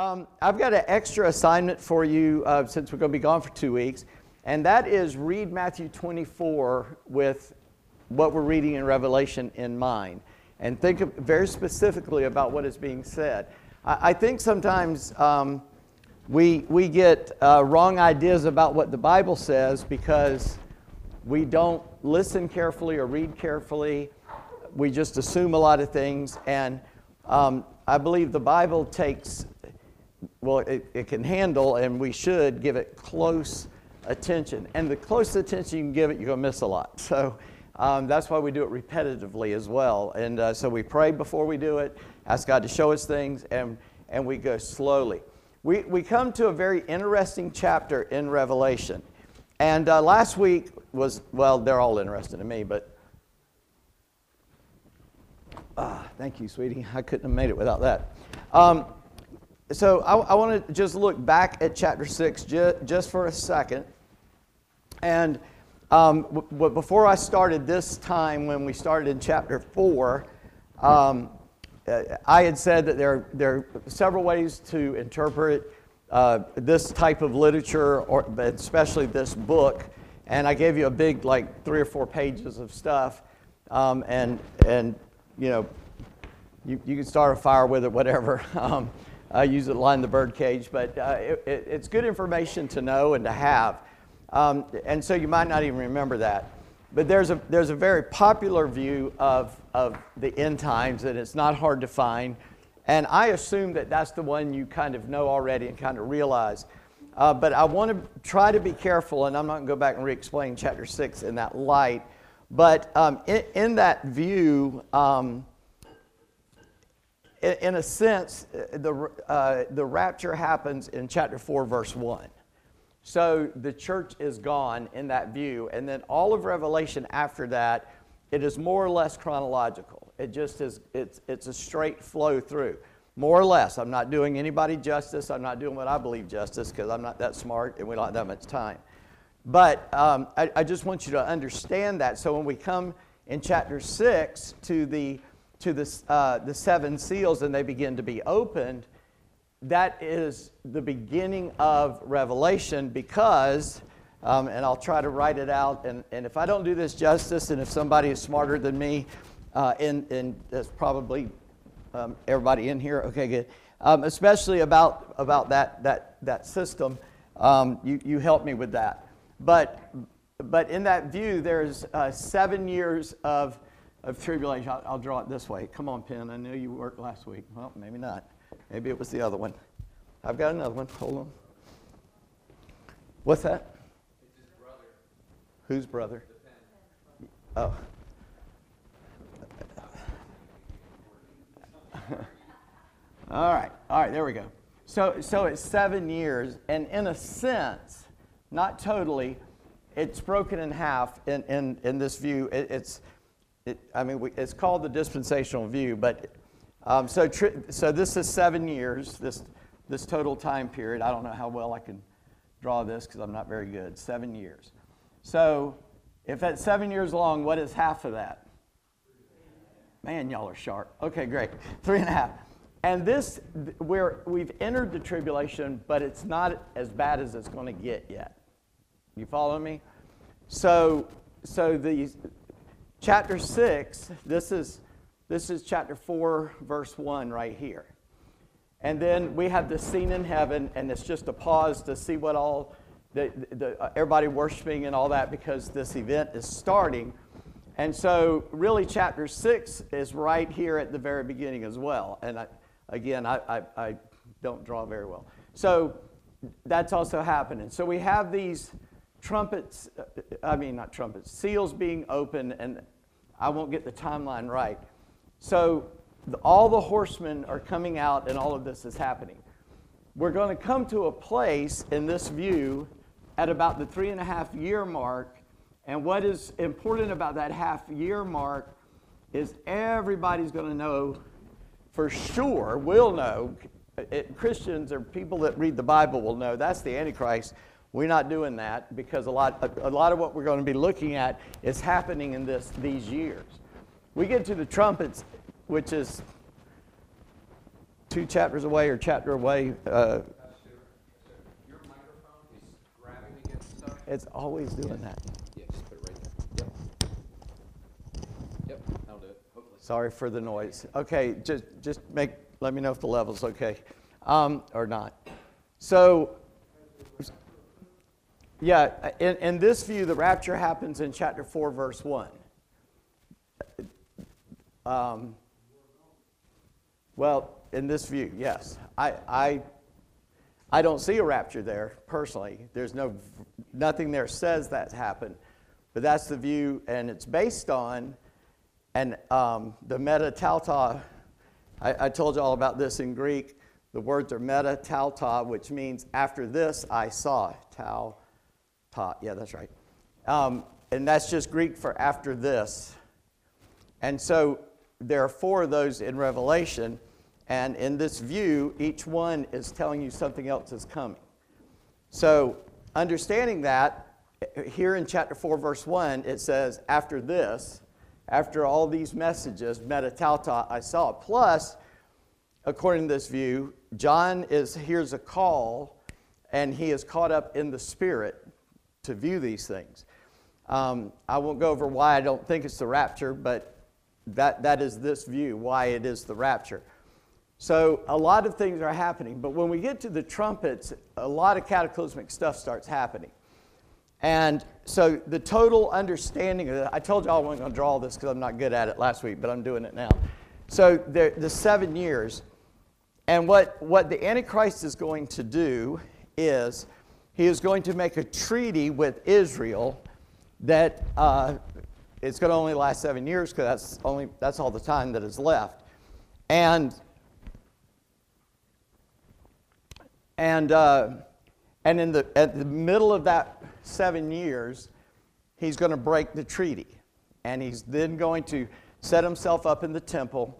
Um, I've got an extra assignment for you uh, since we're going to be gone for two weeks, and that is read Matthew 24 with what we're reading in Revelation in mind, and think very specifically about what is being said. I, I think sometimes um, we, we get uh, wrong ideas about what the Bible says because we don't listen carefully or read carefully. We just assume a lot of things, and um, I believe the Bible takes, well, it, it can handle, and we should give it close attention. And the close attention you can give it, you're going to miss a lot. So um, that's why we do it repetitively as well. And uh, so we pray before we do it, ask God to show us things, and, and we go slowly. We, we come to a very interesting chapter in Revelation. And uh, last week was, well, they're all interesting to me, but ah, thank you, sweetie. I couldn't have made it without that. Um, so I, I want to just look back at chapter 6 ju- just for a second. And um, w- before I started this time, when we started in chapter 4, um, uh, I had said that there, there are several ways to interpret uh, this type of literature, or especially this book. And I gave you a big, like, three or four pages of stuff. Um, and, and, you know, you, you can start a fire with it, whatever. I use it to line the bird cage, but uh, it, it, it's good information to know and to have. Um, and so you might not even remember that. But there's a, there's a very popular view of, of the end times, and it's not hard to find. And I assume that that's the one you kind of know already and kind of realize. Uh, but I want to try to be careful, and I'm not going to go back and re explain chapter 6 in that light. But um, in, in, that view, um, in, a sense, uh, the, uh, the rapture happens in chapter 4, verse 1. So the church is gone in that view. And then all of Revelation after that, it is more or less chronological. It just is, it's, it's a straight flow through. More or less. I'm not doing anybody justice. I'm not doing what I believe justice because I'm not that smart and we don't have that much time. But um, I, I just want you to understand that. So when we come in chapter 6 to the, to the, uh, the seven seals and they begin to be opened, that is the beginning of Revelation because, um, and I'll try to write it out, and, and if I don't do this justice, and if somebody is smarter than me, uh, and, and that's probably um, everybody in here, okay, good, um, especially about, about that, that, that system, um, you, you help me with that. But, but in that view, there's uh, seven years of, of tribulation. I'll, I'll draw it this way. Come on, pen. I know you worked last week. Well, maybe not. Maybe it was the other one. I've got another one. Hold on. What's that? Brother. Whose brother? Oh. all right. All right. There we go. So, so it's seven years, and in a sense, not totally, it's broken in half in, in, in this view. It, it's, it, I mean, we, it's called the dispensational view, but um, so, tri- so this is seven years, this, this total time period. I don't know how well I can draw this because I'm not very good. Seven years. So if that's seven years long, what is half of that? Man, y'all are sharp. Okay, great. Three and a half. And this, where we've entered the tribulation, but it's not as bad as it's going to get yet. You follow me? So, so the chapter six. This is this is chapter 4, verse 1 right here. And then we have the scene in heaven, and it's just a pause to see what all the, the, uh, everybody worshiping and all that because this event is starting. And so, really, chapter 6 is right here at the very beginning as well. And I, again, I, I, I don't draw very well. So, that's also happening. So, we have these trumpets, uh, I mean, not trumpets, seals being opened, and I won't get the timeline right. So the, all the horsemen are coming out, and all of this is happening. We're going to come to a place in this view at about the three and a half year mark. And what is important about that half year mark is everybody's going to know for sure, will know. It, Christians or people that read the Bible will know that's the Antichrist. We're not doing that because a lot, a, a lot of what we're going to be looking at is happening in this, these years. We get to the trumpets, which is two chapters away or chapter away. Uh, Your microphone is grabbing against stuff. it's always doing that. Yeah, put it right. Yep. Yep, that'll do it, hopefully. Sorry for the noise. Okay, just just make let me know if the level's okay um, or not. So, yeah, in, in this view, the rapture happens in chapter four, verse one. Um, well, in this view, yes, I, I I don't see a rapture there personally. There's no nothing there says that's happened, but that's the view, and it's based on and um, the meta tauta, I, I, told you all about this in Greek. The words are meta tauta, which means after this I saw. Tau, ta, yeah, that's right. Um, and that's just Greek for after this. And so there are four of those in Revelation. And in this view, each one is telling you something else is coming. So, understanding that, here in chapter 4, verse 1, it says, after this, after all these messages, metatauta, I saw. Plus, according to this view, John is hears a call, and he is caught up in the spirit to view these things. Um, I won't go over why I don't think it's the rapture, but that, that is this view, why it is the rapture. So a lot of things are happening, but when we get to the trumpets, a lot of cataclysmic stuff starts happening. And so the total understanding of it, I told y'all I wasn't going to draw this because I'm not good at it last week, but I'm doing it now. So the, the seven years, and what, what the Antichrist is going to do is he is going to make a treaty with Israel that uh, it's going to only last seven years because that's, only, that's all the time that is left. And, and, uh, and in the, at the middle of that seven years, he's going to break the treaty. And he's then going to set himself up in the temple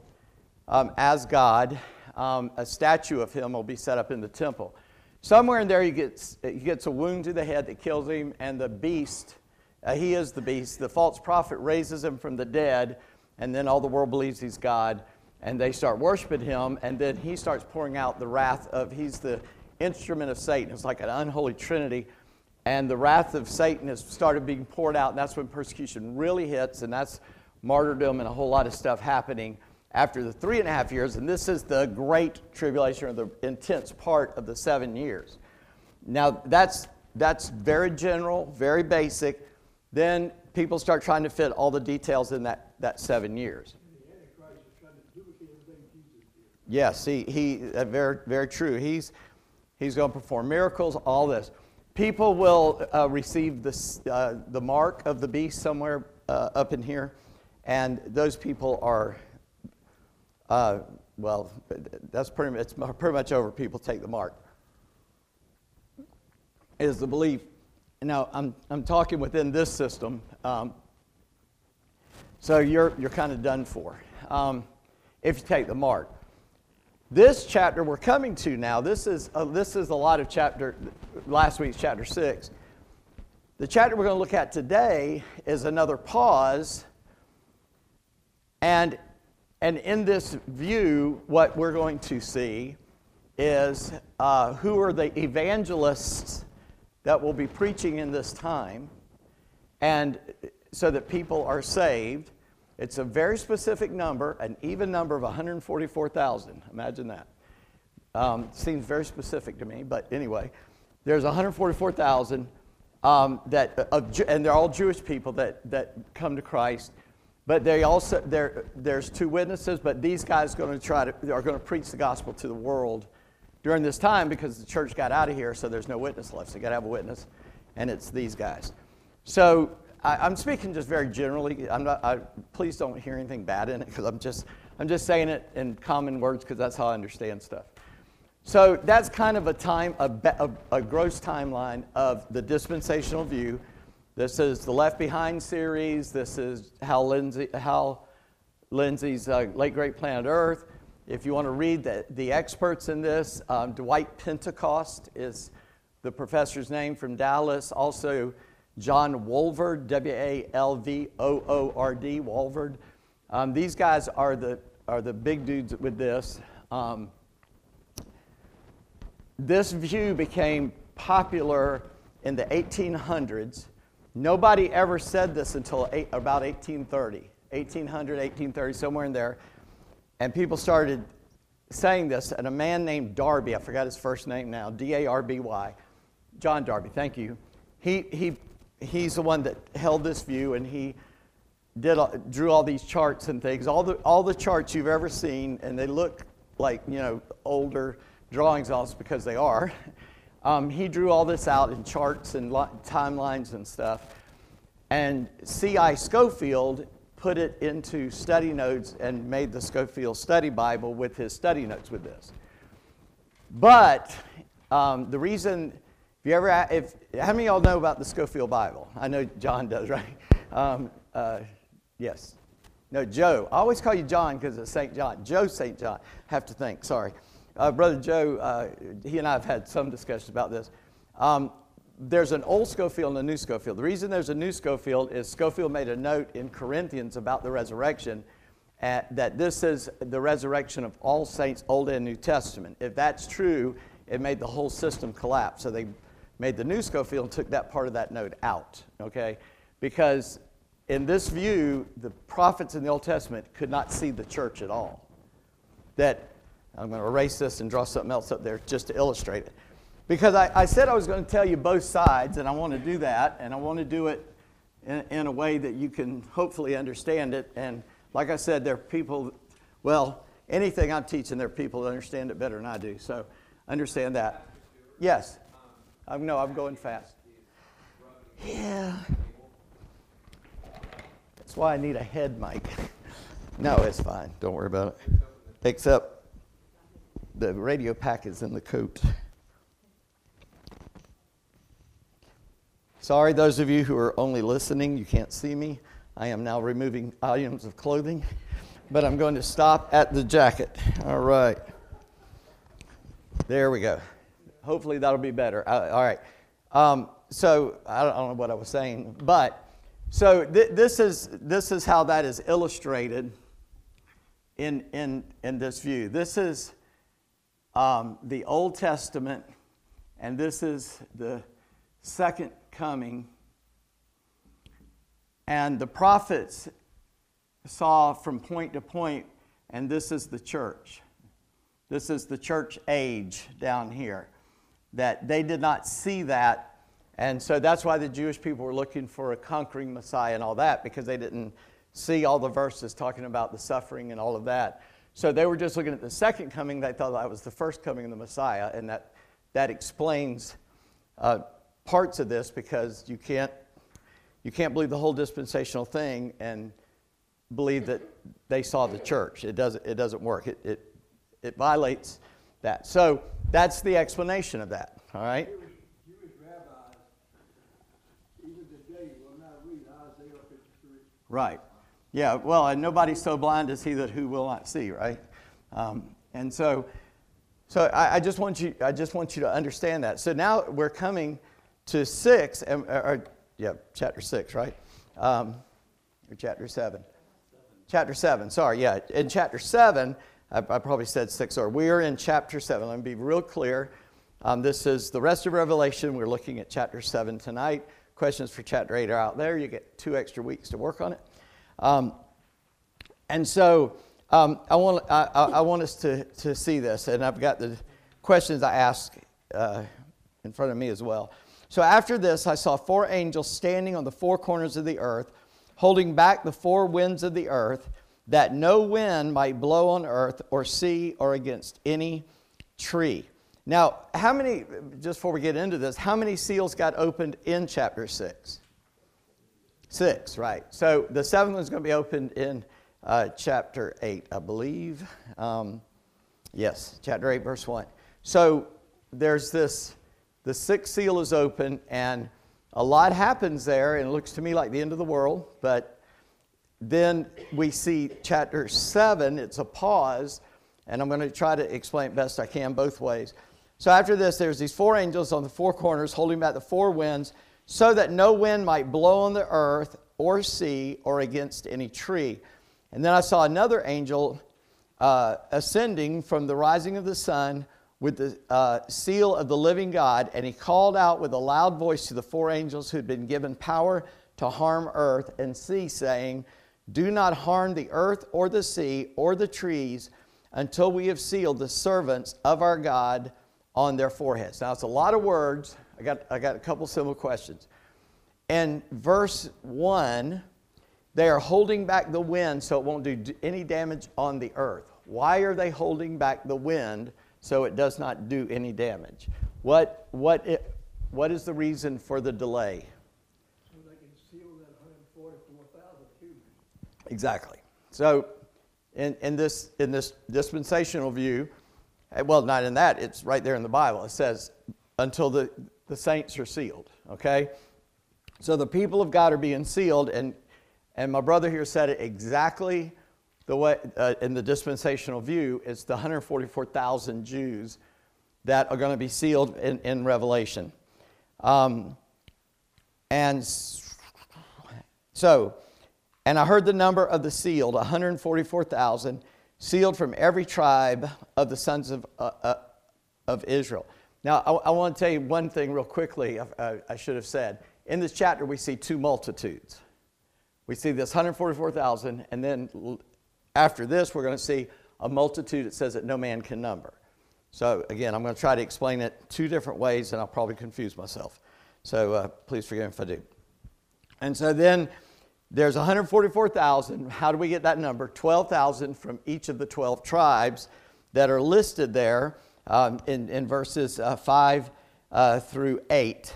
um, as God. Um, a statue of him will be set up in the temple. Somewhere in there, he gets, he gets a wound to the head that kills him, and the beast, uh, he is the beast, the false prophet raises him from the dead, and then all the world believes he's God, and they start worshiping him, and then he starts pouring out the wrath of, he's the instrument of Satan. It's like an unholy trinity. And the wrath of Satan has started being poured out, and that's when persecution really hits, and that's martyrdom and a whole lot of stuff happening after the three and a half years. And this is the great tribulation, or the intense part of the seven years. Now, that's, that's very general, very basic. Then people start trying to fit all the details in that, that seven years. Yes, he, he uh, very, very true. He's, he's going to perform miracles, all this people will uh, receive this, uh, the mark of the beast somewhere uh, up in here, and those people are, uh, well, that's pretty much, it's pretty much over. People take the mark. Is the belief. Now, I'm, I'm talking within this system, um, so you're, you're kind of done for um, if you take the mark. This chapter we're coming to now, this is, a, this is a lot of chapter, last week's chapter 6. The chapter we're going to look at today is another pause. And, and in this view, what we're going to see is uh, who are the evangelists that will be preaching in this time, and so that people are saved. It's a very specific number, an even number of 144,000. Imagine that. Um, seems very specific to me, but anyway, there's 144,000 um, that, uh, and they're all Jewish people that, that come to Christ. But they also there's two witnesses, but these guys going to try to are going to preach the gospel to the world during this time because the church got out of here, so there's no witness left. So you got to have a witness, and it's these guys. So I, am speaking just very generally. I'm not, I, please don't hear anything bad in it because I'm just, I'm just saying it in common words because that's how I understand stuff. So that's kind of a time, a, a, a, gross timeline of the dispensational view. This is the Left Behind series. This is Hal, Lindsey, Hal Lindsey's uh, Late Great Planet Earth. If you want to read the, the experts in this, um, Dwight Pentecost is the professor's name from Dallas. Also, John Walvoord, W A L V O O R D, Walvoord. Um, these guys are the, are the big dudes with this. Um, this view became popular in the 1800s. Nobody ever said this until eight, about 1830, 1800, 1830, somewhere in there. And people started saying this, and a man named Darby, I forgot his first name now, D A R B Y, John Darby, thank you. He, he, he's the one that held this view, and he did, uh, drew all these charts and things, all the, all the charts you've ever seen, and they look like, you know, older drawings also because they are. Um, he drew all this out in charts and li- timelines and stuff. And C.I. Scofield put it into study notes and made the Scofield Study Bible with his study notes with this. But um, the reason, if you ever, if how many of y'all know about the Scofield Bible? I know John does, right? Um, uh, yes. No, Joe. I always call you John because it's St. John. Joe St. John. Have to think. Sorry. Uh, Brother Joe, uh, he and I have had some discussions about this. Um, there's an old Scofield and a new Scofield. The reason there's a new Scofield is Scofield made a note in Corinthians about the resurrection at, that this is the resurrection of all saints, Old and New Testament. If that's true, it made the whole system collapse. So they made the new Scofield and took that part of that note out, okay? Because in this view, the prophets in the Old Testament could not see the church at all. That, I'm going to erase this and draw something else up there just to illustrate it. Because I, I said I was going to tell you both sides, and I want to do that, and I want to do it in, in a way that you can hopefully understand it. And like I said, there are people, well, anything I'm teaching, there are people that understand it better than I do. So understand that. Yes. I'm, no, I'm going fast. Yeah. That's why I need a head mic. no, it's fine. Don't worry about it. Except the radio pack is in the coat. Sorry, those of you who are only listening, you can't see me. I am now removing items of clothing, but I'm going to stop at the jacket. All right. There we go. Hopefully that'll be better. Uh, all right. Um, so I don't, know what I was saying, but so th- this, is, this is how that is illustrated in, in, in this view. This is um, the Old Testament, and this is the second coming. And the prophets saw from point to point, and this is the church. This is the church age down here. That they did not see that and so that's why the Jewish people were looking for a conquering Messiah and all that, because they didn't see all the verses talking about the suffering and all of that. So they were just looking at the second coming. They thought that was the first coming of the Messiah, and that, that explains uh, parts of this because you can't, you can't believe the whole dispensational thing and believe that they saw the church. It doesn't, it doesn't work, it, it, it violates that. So that's the explanation of that, all right? Right. Yeah, well, and nobody's so blind as he that who will not see, right? Um, and so, so I, I, just want you, I just want you to understand that. So now we're coming to six, and, or, yeah, chapter six, right? Um, or chapter seven. Chapter seven, sorry, yeah. In chapter seven, I, I probably said six, or we are in chapter seven. Let me be real clear. Um, this is the rest of Revelation. We're looking at chapter seven tonight. Questions for chapter 8 are out there. You get two extra weeks to work on it. Um, and so um, I, want, I, I, want us to, to see this, and I've got the questions I ask uh, in front of me as well. So after this, I saw four angels standing on the four corners of the earth, holding back the four winds of the earth, that no wind might blow on earth or sea or against any tree. Now, how many, just before we get into this, how many seals got opened in chapter 6? Six, right. So the seventh one's going to be opened in uh, chapter 8, I believe. Um, yes, chapter 8, verse 1. So there's this, the sixth seal is open, and a lot happens there, and it looks to me like the end of the world, but then we see chapter 7, it's a pause, and I'm going to try to explain it best I can both ways. So after this, there's these four angels on the four corners holding back the four winds, so that no wind might blow on the earth or sea or against any tree. And then I saw another angel uh, ascending from the rising of the sun with the uh, seal of the living God, and he called out with a loud voice to the four angels who had been given power to harm earth and sea, saying, Do not harm the earth or the sea or the trees until we have sealed the servants of our God on their foreheads. Now, it's a lot of words. I got, I got a couple simple questions. In verse 1, they are holding back the wind so it won't do any damage on the earth. Why are they holding back the wind so it does not do any damage? What, what, it, what is the reason for the delay? So they can seal that 144,000 cubits. Exactly. So, in, in, this, in this dispensational view, eh, well, not in that, it's right there in the Bible. It says, until the, the saints are sealed, okay? So the people of God are being sealed, and, and my brother here said it exactly the way, uh, in the dispensational view, it's the 144,000 Jews that are going to be sealed in, in Revelation. Um, and so, and I heard the number of the sealed 144,000, sealed from every tribe of the sons of, uh, uh, of Israel. Now, I, I, want to tell you one thing real quickly, uh, I should have said. In this chapter, we see two multitudes. We see this 144,000, and then after this, we're going to see a multitude that says that no man can number. So, again, I'm going to try to explain it two different ways, and I'll probably confuse myself. So, uh, please forgive me if I do. And so then there's 144,000. How do we get that number? 12,000 from each of the 12 tribes that are listed there um, in, in verses uh, 5 uh, through 8.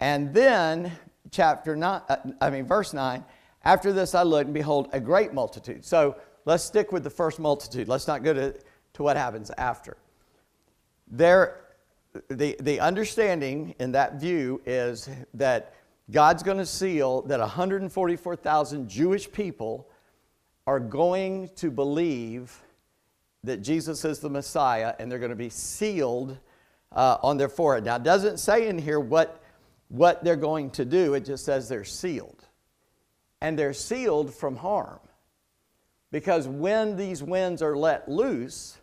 And then, chapter 9, uh, I mean, verse 9, after this I looked, and behold, a great multitude. So let's stick with the first multitude. Let's not go to, to what happens after. There, the, the understanding in that view is that God's going to seal that 144,000 Jewish people are going to believe that Jesus is the Messiah and they're going to be sealed uh, on their forehead. Now, it doesn't say in here what, what they're going to do, it just says they're sealed. And they're sealed from harm. Because when these winds are let loose,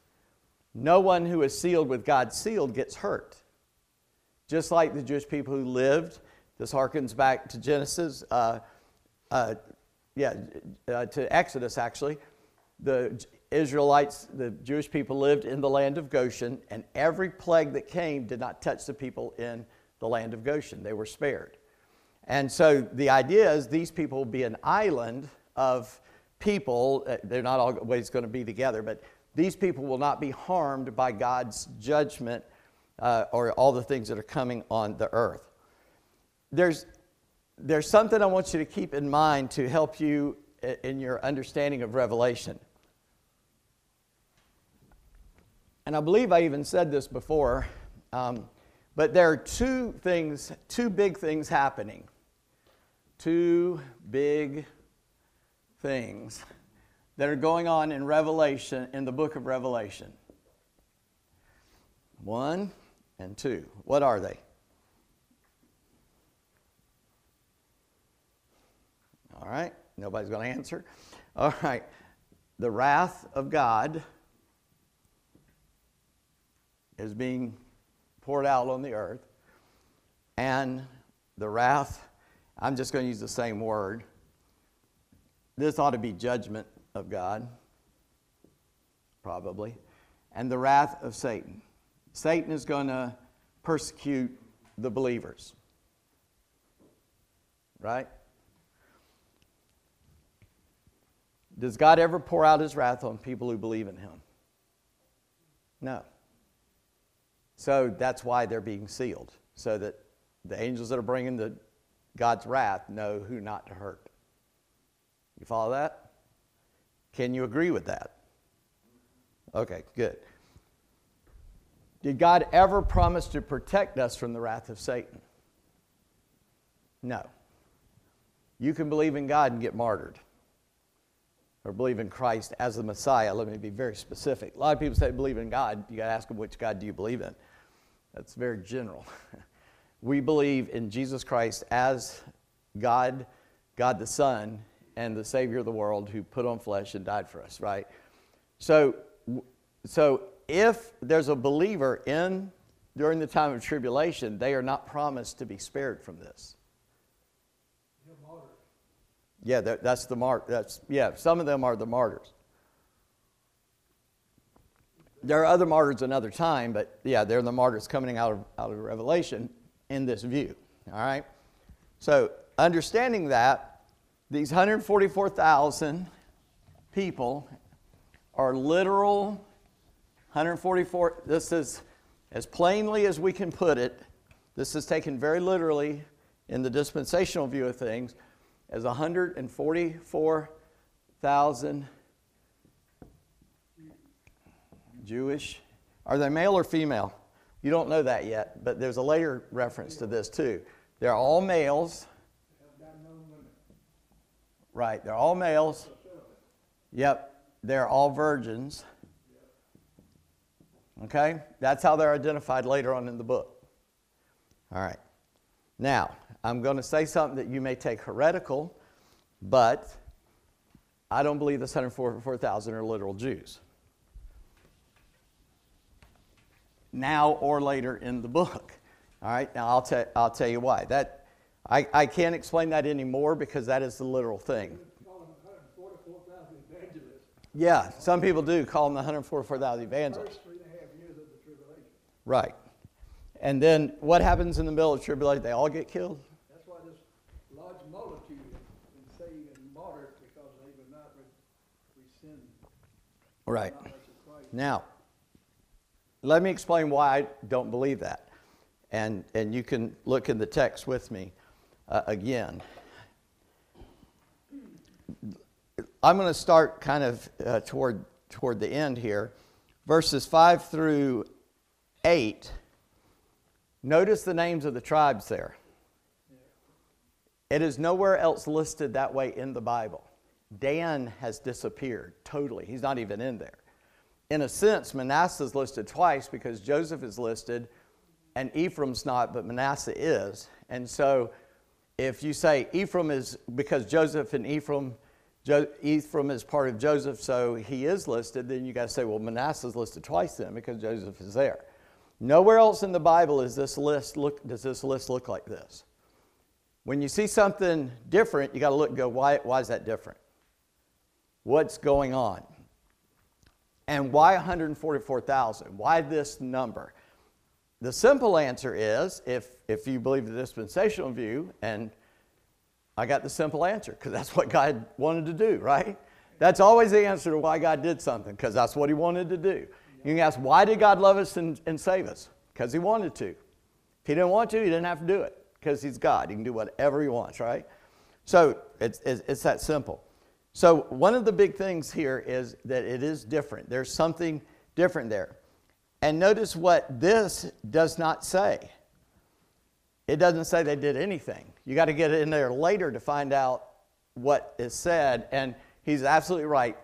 no one who is sealed with God's seal gets hurt. Just like the Jewish people who lived this harkens back to Genesis, uh, uh, yeah, uh, to Exodus actually. The Israelites, the Jewish people lived in the land of Goshen, and every plague that came did not touch the people in the land of Goshen. They were spared. And so the idea is these people will be an island of people. Uh, they're not always going to be together, but these people will not be harmed by God's judgment uh, or all the things that are coming on the earth there's, there's something I want you to keep in mind to help you in your understanding of Revelation. And I believe I even said this before, um, but there are two things, two big things happening. Two big things that are going on in Revelation, in the book of Revelation. One and two. What are they? All right? Nobody's going to answer. All right. The wrath of God is being poured out on the earth. And the wrath, I'm just going to use the same word. This ought to be judgment of God, probably. And the wrath of Satan. Satan is going to persecute the believers. Right? Does God ever pour out his wrath on people who believe in him? No. So that's why they're being sealed, so that the angels that are bringing the, God's wrath know who not to hurt. You follow that? Can you agree with that? Okay, good. Did God ever promise to protect us from the wrath of Satan? No. You can believe in God and get martyred or believe in Christ as the Messiah. Let me be very specific. A lot of people say believe in God. You got to ask them which God do you believe in. That's very general. we believe in Jesus Christ as God, God the Son, and the Savior of the world who put on flesh and died for us, right? So, so if there's a believer in during the time of tribulation, they are not promised to be spared from this. Yeah, that, that's the mark. That's yeah. Some of them are the martyrs. There are other martyrs another time, but yeah, they're the martyrs coming out of out of Revelation in this view. All right. So understanding that these 144,000 people are literal 144. This is as plainly as we can put it. This is taken very literally in the dispensational view of things as 144,000 Jewish. Are they male or female? You don't know that yet, but there's a later reference to this too. They're all males. Right, they're all males. Yep, they're all virgins. Okay? That's how they're identified later on in the book. All right. Now, I'm going to say something that you may take heretical, but I don't believe the 144,000 are literal Jews. Now or later in the book. All right, now I'll, te- I'll tell you why. That, I, I can't explain that anymore because that is the literal thing. Call them hundred and forty-four thousand evangelists. Yeah, some people do call them the 144,000 evangelists. First three and a half years of the tribulation. Right. And then what happens in the middle of tribulation? They all get killed? That's why this large multitude is saved and martyred because they would not rescind Right. the knowledge of Christ. Now, let me explain why I don't believe that. And, and you can look in the text with me uh, again. I'm going to start kind of uh, toward, toward the end here. Verses 5 through 8. Notice the names of the tribes there. It is nowhere else listed that way in the Bible. Dan has disappeared totally. He's not even in there. In a sense, Manasseh is listed twice because Joseph is listed and Ephraim's not, but Manasseh is. And so if you say Ephraim is because Joseph and Ephraim, jo, Ephraim is part of Joseph, so he is listed, then you got to say, well, Manasseh is listed twice then because Joseph is there. Nowhere else in the Bible is this list look, does this list look like this. When you see something different, you got to look and go, why, why is that different? What's going on? And why 144,000? Why this number? The simple answer is if, if you believe the dispensational view, and I got the simple answer because that's what God wanted to do, right? That's always the answer to why God did something because that's what He wanted to do. You can ask, why did God love us and, and save us? Because He wanted to. If He didn't want to, He didn't have to do it because He's God. He can do whatever He wants, right? So it's, it's, it's that simple. So, one of the big things here is that it is different. There's something different there. And notice what this does not say. It doesn't say they did anything. You got to get in there later to find out what is said. And he's absolutely right.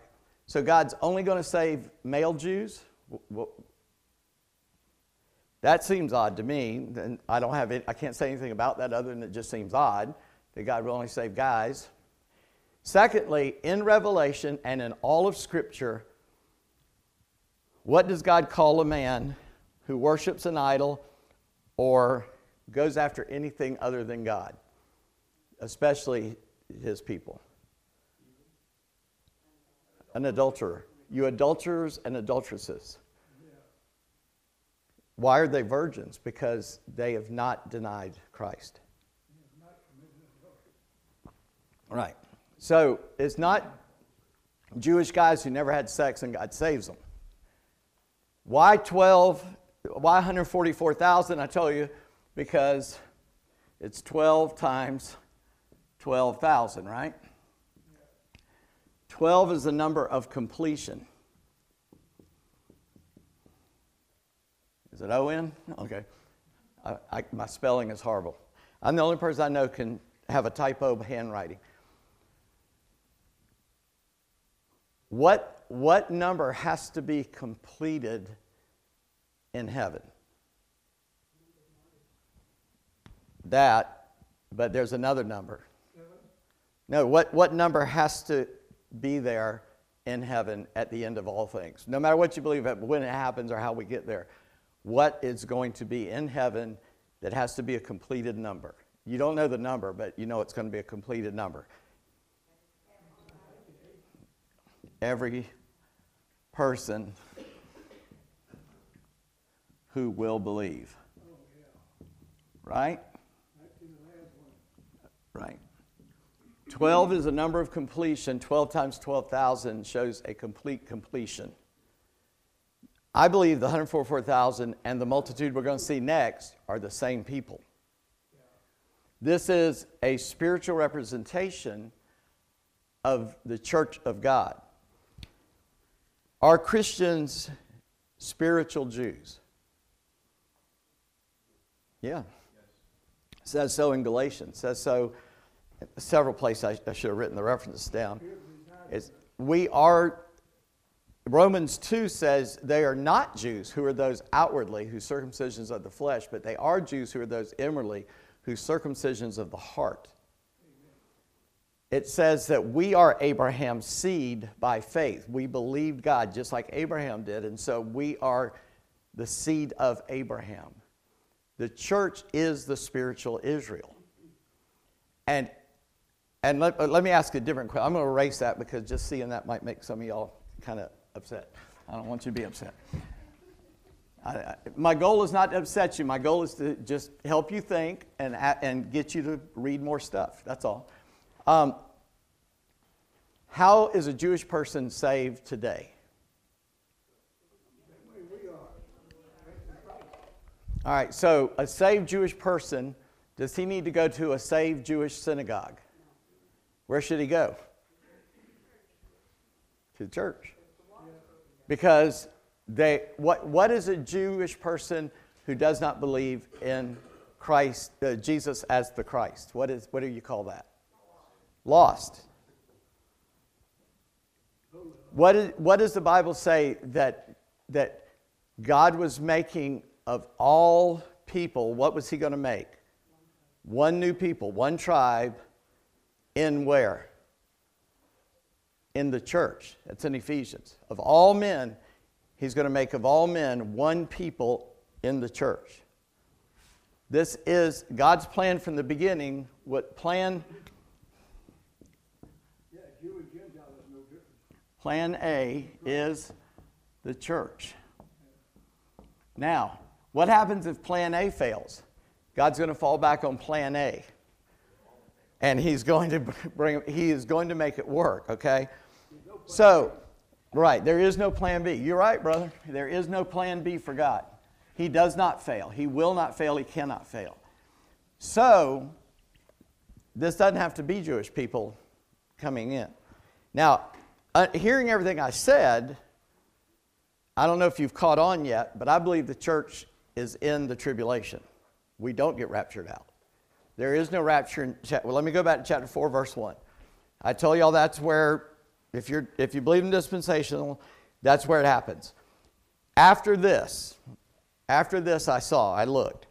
So, God's only going to save male Jews? That seems odd to me. And I don't have it, I can't say anything about that other than it just seems odd that God will only save guys. Secondly, in Revelation and in all of Scripture, what does God call a man who worships an idol or goes after anything other than God, especially his people? An adulterer. You adulterers and adulteresses. Why are they virgins? Because they have not denied Christ. Right. So it's not Jewish guys who never had sex and God saves them. Why 12? Why 144,000? I tell you, because it's 12 times 12,000, right? 12 is the number of completion. Is it O-N? Okay. I, I, my spelling is horrible. I'm the only person I know can have a typo handwriting. What, what number has to be completed in heaven? That, but there's another number. No, what, what number has to be there in heaven at the end of all things. No matter what you believe, uh, when it happens or how we get there, what is going to be in heaven that has to be a completed number? You don't know the number, but you know it's going to be a completed number. Every person who will believe. Right? Right. 12 is a number of completion. 12 times 12,000 shows a complete completion. I believe the 144,000 and the multitude we're going to see next are the same people. This is a spiritual representation of the church of God. Are Christians spiritual Jews? Yeah. It says so in Galatians. It says so several places. I, I should have written the references down. It's, we are, Romans 2 says they are not Jews who are those outwardly, whose circumcisions of the flesh, but they are Jews who are those inwardly, whose circumcisions of the heart. It says that we are Abraham's seed by faith. We believed God just like Abraham did, and so we are the seed of Abraham. The church is the spiritual Israel. And, and let, uh, let me ask a different question. I'm going to erase that because just seeing that might make some of y'all kind of upset. I don't want you to be upset. I, my goal is not to upset you. My goal is to just help you think and, and get you to read more stuff. That's all. Um, how is a Jewish person saved today? All right, so a saved Jewish person, does he need to go to a saved Jewish synagogue? Where should he go? To the church. Because they, what, what is a Jewish person who does not believe in Christ, uh, Jesus as the Christ? What, is, what do you call that? Lost. What, is, what does the Bible say that, that God was making of all people, what was he going to make? One new people, one tribe, in where? In the church. That's in Ephesians. Of all men, he's going to make of all men one people in the church. This is God's plan from the beginning. What plan? Yeah, Jew and Gentile is no different. Plan A is the church. Now, what happens if plan A fails? God's going to fall back on plan A. And he's going to bring he is going to make it work, okay? So, right, there is no plan B. You're right, brother. There is no plan B for God. He does not fail. He will not fail. He cannot fail. So, this doesn't have to be Jewish people coming in. Now, uh, hearing everything I said, I don't know if you've caught on yet, but I believe the church is in the tribulation. We don't get raptured out. There is no rapture in. Well, let me go back to chapter 4, verse 1. I tell y'all that's where, if, you're, if you believe in dispensational, that's where it happens. After this, after this I saw, I looked,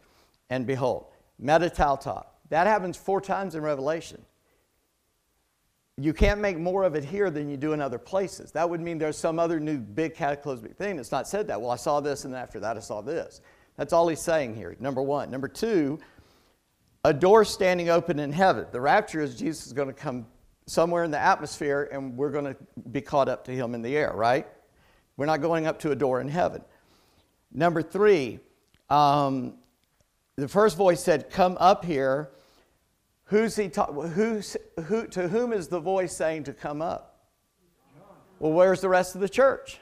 and behold, metatauta. That happens four times in Revelation. You can't make more of it here than you do in other places. That would mean there's some other new big cataclysmic thing that's not said that. Well, I saw this, and after that I saw this. That's all he's saying here, number one. Number two, a door standing open in heaven. The rapture is Jesus is going to come somewhere in the atmosphere and we're going to be caught up to him in the air, right? We're not going up to a door in heaven. Number three, um, the first voice said, Come up here. Who's he ta- who's, who, to whom is the voice saying to come up? Well, where's the rest of the church?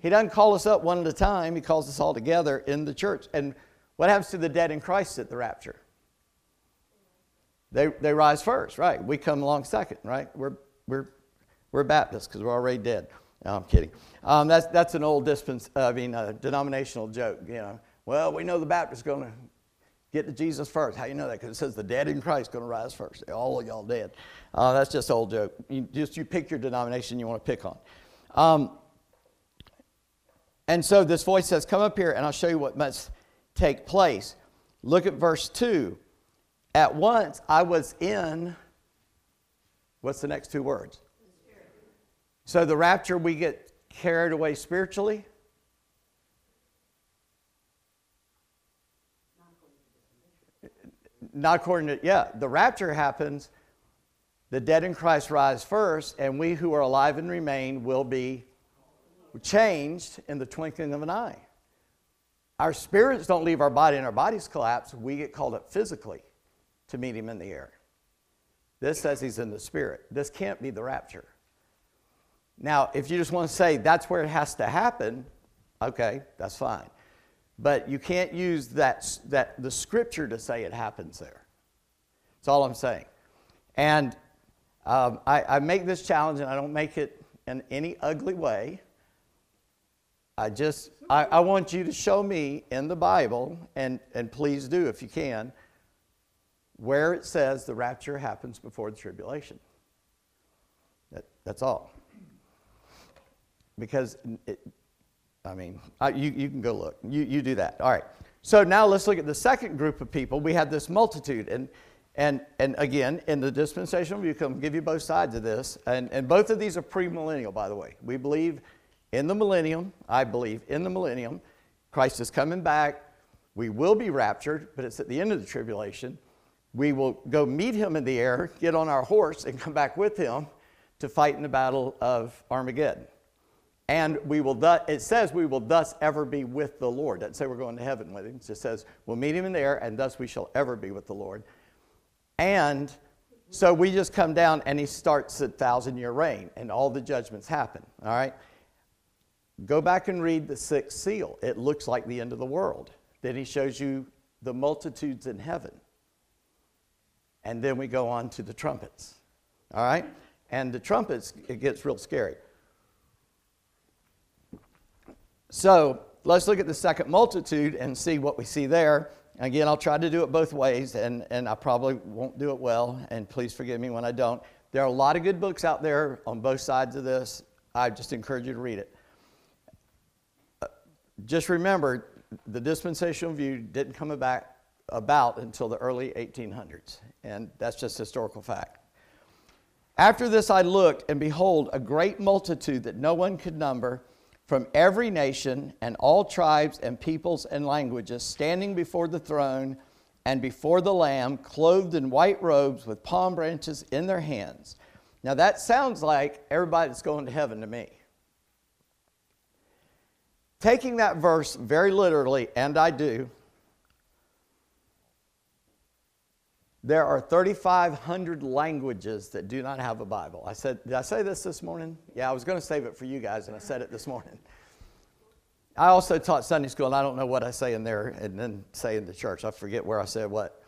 He doesn't call us up one at a time, He calls us all together in the church. And what happens to the dead in Christ at the rapture? They, they rise first, right? We come along second, right? We're, we're, we're Baptists because we're already dead. No, I'm kidding. Um, that's, that's an old dispens, uh, I mean, uh, denominational joke. You know, well, we know the Baptists going to get to Jesus first. How you know that? Because it says the dead in Christ going to rise first. All of y'all dead. Uh, that's just an old joke. You just you pick your denomination you want to pick on. Um, and so this voice says, Come up here and I'll show you what must take place. Look at verse 2. At once I was in, what's the next two words? So the rapture, we get carried away spiritually. Not according to, yeah, the rapture happens. The dead in Christ rise first, and we who are alive and remain will be changed in the twinkling of an eye. Our spirits don't leave our body and our bodies collapse. We get called up physically to meet him in the air. This says he's in the spirit. This can't be the rapture. Now, if you just want to say that's where it has to happen, okay, that's fine. But you can't use that, that the scripture to say it happens there. That's all I'm saying. And um, I, I make this challenge, and I don't make it in any ugly way. I just, I, I want you to show me in the Bible, and, and please do if you can, where it says the rapture happens before the tribulation. That, that's all. Because, it, I mean, I, you, you can go look. You, you do that. All right. So now let's look at the second group of people. We have this multitude. And, and, and again, in the dispensational view, come give you both sides of this. And, and both of these are premillennial, by the way. We believe in the millennium, I believe, in the millennium, Christ is coming back. We will be raptured, but it's at the end of the tribulation. We will go meet him in the air, get on our horse, and come back with him to fight in the battle of Armageddon. And we will, th- it says we will thus ever be with the Lord. Doesn't say we're going to heaven with him. It just says we'll meet him in the air, and thus we shall ever be with the Lord. And so we just come down, and he starts a thousand year reign, and all the judgments happen. All right? Go back and read the sixth seal. It looks like the end of the world. Then he shows you the multitudes in heaven. And then we go on to the trumpets. All right? And the trumpets, it gets real scary. So let's look at the second multitude and see what we see there. Again, I'll try to do it both ways, and, and I probably won't do it well, and please forgive me when I don't. There are a lot of good books out there on both sides of this. I just encourage you to read it uh, just remember the dispensational view didn't come about, about until the early 1800s, and that's just historical fact. After this, I looked, and behold, a great multitude that no one could number from every nation and all tribes and peoples and languages standing before the throne and before the Lamb, clothed in white robes with palm branches in their hands. Now, that sounds like everybody's going to heaven to me taking that verse very literally, and I do, there are 3,500 languages that do not have a Bible. I said, did I say this this morning? Yeah, I was going to save it for you guys, and I said it this morning. I also taught Sunday school, and I don't know what I say in there and then say in the church. I forget where I said what.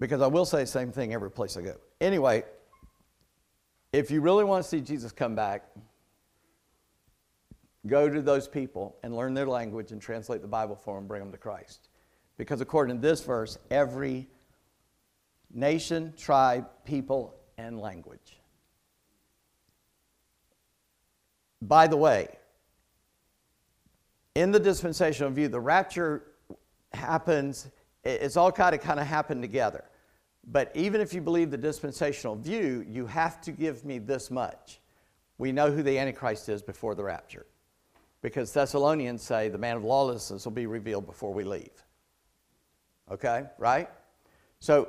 Because I will say the same thing every place I go. Anyway, if you really want to see Jesus come back, Go to those people and learn their language and translate the Bible for them, bring them to Christ. Because according to this verse, every nation, tribe, people, and language. By the way, in the dispensational view, the rapture happens, it's all kind of kind of happened together. But even if you believe the dispensational view, you have to give me this much. We know who the Antichrist is before the rapture because Thessalonians say the man of lawlessness will be revealed before we leave. Okay, right? So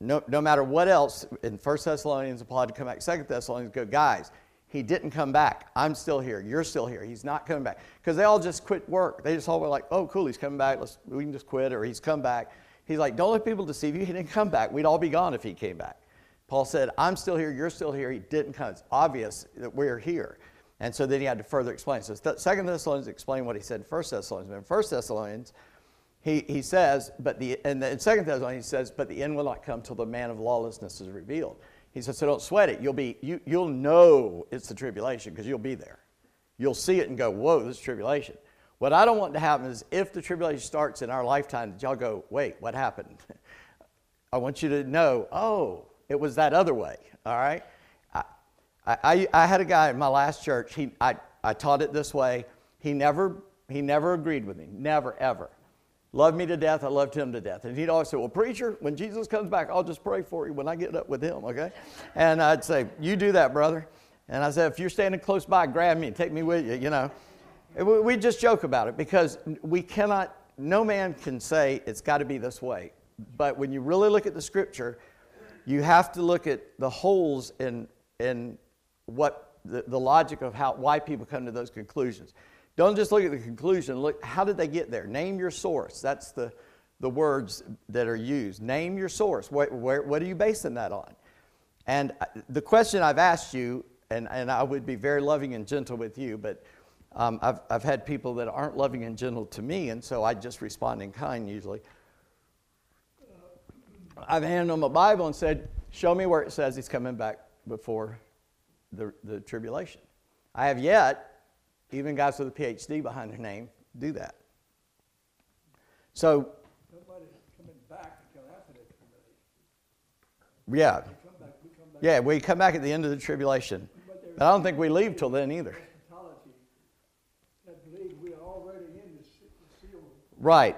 no, no matter what else, in 1 Thessalonians applied to come back, 2 Thessalonians go, guys, he didn't come back. I'm still here. You're still here. He's not coming back. Because they all just quit work. They just all were like, oh, cool, he's coming back. Let's, we can just quit, or he's come back. He's like, don't let people deceive you. He didn't come back. We'd all be gone if he came back. Paul said, I'm still here. You're still here. He didn't come. It's obvious that we're here. And so then he had to further explain. So Second Thessalonians explained what he said in First Thessalonians. But in First Thessalonians, he, he says, but the and Second Thessalonians he says, but the end will not come till the man of lawlessness is revealed. He says, so don't sweat it. You'll be you you'll know it's the tribulation because you'll be there. You'll see it and go, whoa, this is tribulation. What I don't want to happen is if the tribulation starts in our lifetime, y'all go, wait, what happened? I want you to know, oh, it was that other way. All right? I, I, I, had a guy in my last church, he, I, I taught it this way. He never, he never agreed with me, never, ever. Loved me to death, I loved him to death. And he'd always say, Well, preacher, when Jesus comes back, I'll just pray for you when I get up with him, okay? And I'd say, You do that, brother. And I said, if you're standing close by, grab me and take me with you, you know. We just joke about it because we cannot, no man can say it's got to be this way. But when you really look at the scripture, you have to look at the holes in, in what the, the logic of how, why people come to those conclusions. Don't just look at the conclusion, look, how did they get there? Name your source. That's the, the words that are used. Name your source. What, where, what are you basing that on? And uh, the question I've asked you, and, and I would be very loving and gentle with you, but um, I've, I've had people that aren't loving and gentle to me, and so I just respond in kind usually. I've handed them a Bible and said, Show me where it says he's coming back before the, the tribulation. I have yet, even guys with a PhD behind their name, do that. So, Nobody's coming back until after the tribulation. yeah, We come back, we yeah, we come back at the end of the tribulation. But But I don't think we leave till then either. eschatology that believe we are already in the se- the seal. Right.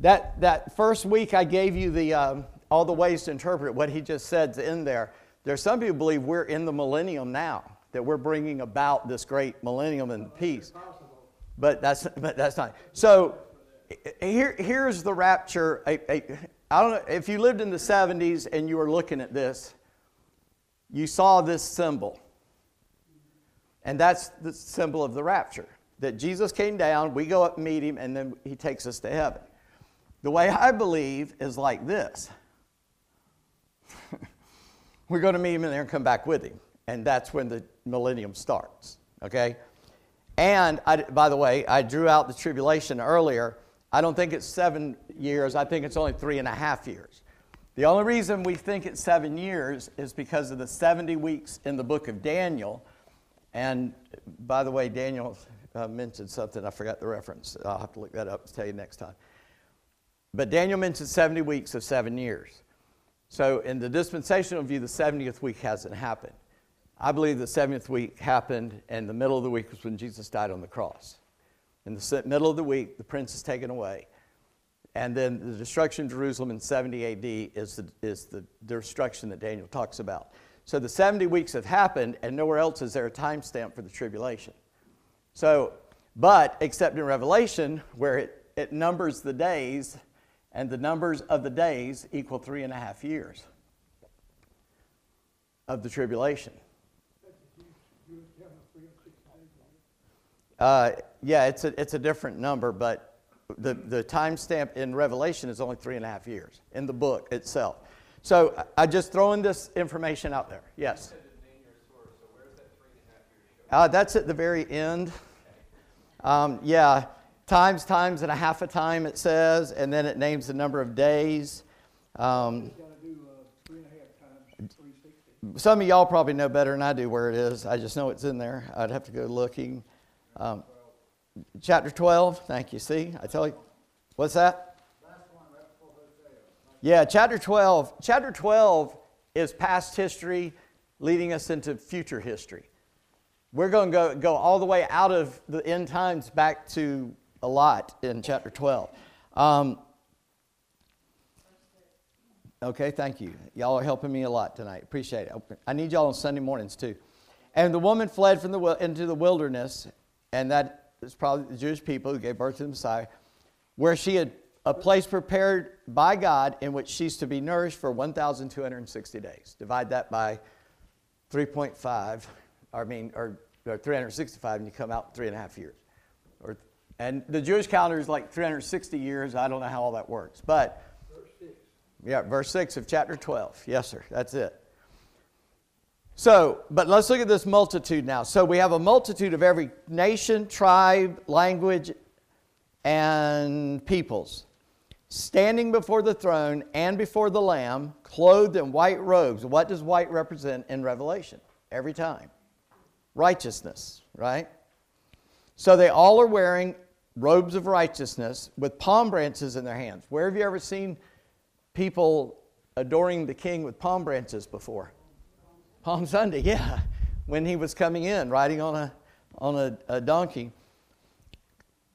That, that first week I gave you the, um, all the ways to interpret what he just said in there. There's some people believe we're in the millennium now, that we're bringing about this great millennium and peace. But that's, but that's not. So here, here's the rapture. I a, I don't know, if you lived in the 70s and you were looking at this, you saw this symbol. And that's the symbol of the rapture. That Jesus came down, we go up and meet him, and then he takes us to heaven. The way I believe is like this we're going to meet him in there and come back with him. And that's when the millennium starts. Okay? And I, by the way, I drew out the tribulation earlier. I don't think it's seven years, I think it's only three and a half years. The only reason we think it's seven years is because of the 70 weeks in the book of Daniel. And by the way, Daniel uh, mentioned something, I forgot the reference. I'll have to look that up and tell you next time. But Daniel mentioned 70 weeks of seven years. So, in the dispensational view, the 70th week hasn't happened. I believe the seventh week happened, and the middle of the week was when Jesus died on the cross. In the middle of the week, the prince is taken away. And then the destruction of Jerusalem in 70 AD is the, is the destruction that Daniel talks about. So the 70 weeks have happened, and nowhere else is there a timestamp for the tribulation. So, but except in Revelation, where it, it numbers the days, and the numbers of the days equal three and a half years of the tribulation. Uh, yeah, it's a, it's a different number, but the, the timestamp in Revelation is only three and a half years in the book itself. So I I just throwing this information out there. Yes. Uh, that's at the very end. Um, yeah, times, times, and a half a time it says, and then it names the number of days. Um, some of y'all probably know better than I do where it is. I just know it's in there. I'd have to go looking. Um, chapter 12, thank you. See, I tell you. What's that? Yeah, chapter 12. Chapter 12 is past history leading us into future history. We're going to go, go all the way out of the end times back to a lot in chapter 12. Um, okay, thank you. Y'all are helping me a lot tonight. Appreciate it. I need y'all on Sunday mornings too. And the woman fled from the, into the wilderness, and that is probably the Jewish people who gave birth to the Messiah, where she had a place prepared by God in which she's to be nourished for 1,260 days. Divide that by 3.5, I mean, or, or 365, and you come out three and a half years. Or, and the Jewish calendar is like 360 years. I don't know how all that works. But, yeah, verse 6 of chapter 12. Yes, sir, that's it. So, but let's look at this multitude now. So we have a multitude of every nation, tribe, language, and peoples standing before the throne and before the Lamb, clothed in white robes. What does white represent in Revelation? Every time. Righteousness, right? So they all are wearing robes of righteousness with palm branches in their hands. Where have you ever seen people adoring the king with palm branches before? Palm Sunday, yeah, when he was coming in riding on a, on a, a donkey.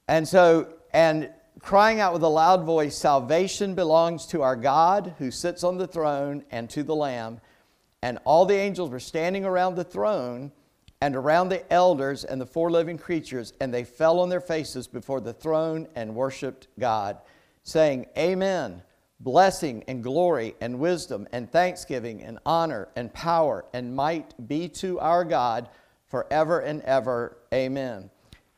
And so, and crying out with a loud voice, Salvation belongs to our God who sits on the throne and to the Lamb. And all the angels were standing around the throne and around the elders and the four living creatures, and they fell on their faces before the throne and worshiped God, saying, Amen. Blessing and glory and wisdom and thanksgiving and honor and power and might be to our God forever and ever. Amen.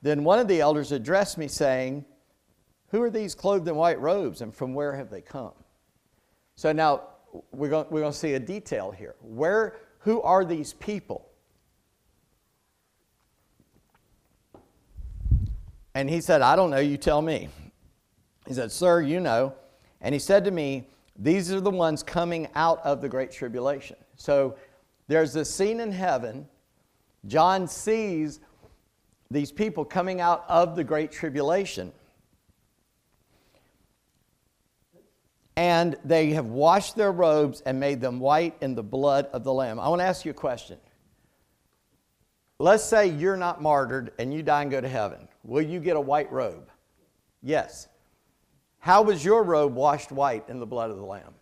Then one of the elders addressed me, saying, Who are these clothed in white robes, and from where have they come? So now we're going, we're going to see a detail here. Where, who are these people? And he said, I don't know, you tell me. He said, Sir, you know. And he said to me, These are the ones coming out of the Great Tribulation. So there's this scene in heaven. John sees these people coming out of the Great Tribulation. And they have washed their robes and made them white in the blood of the Lamb. I want to ask you a question. Let's say you're not martyred and you die and go to heaven. Will you get a white robe? Yes. How was your robe washed white in the blood of the Lamb?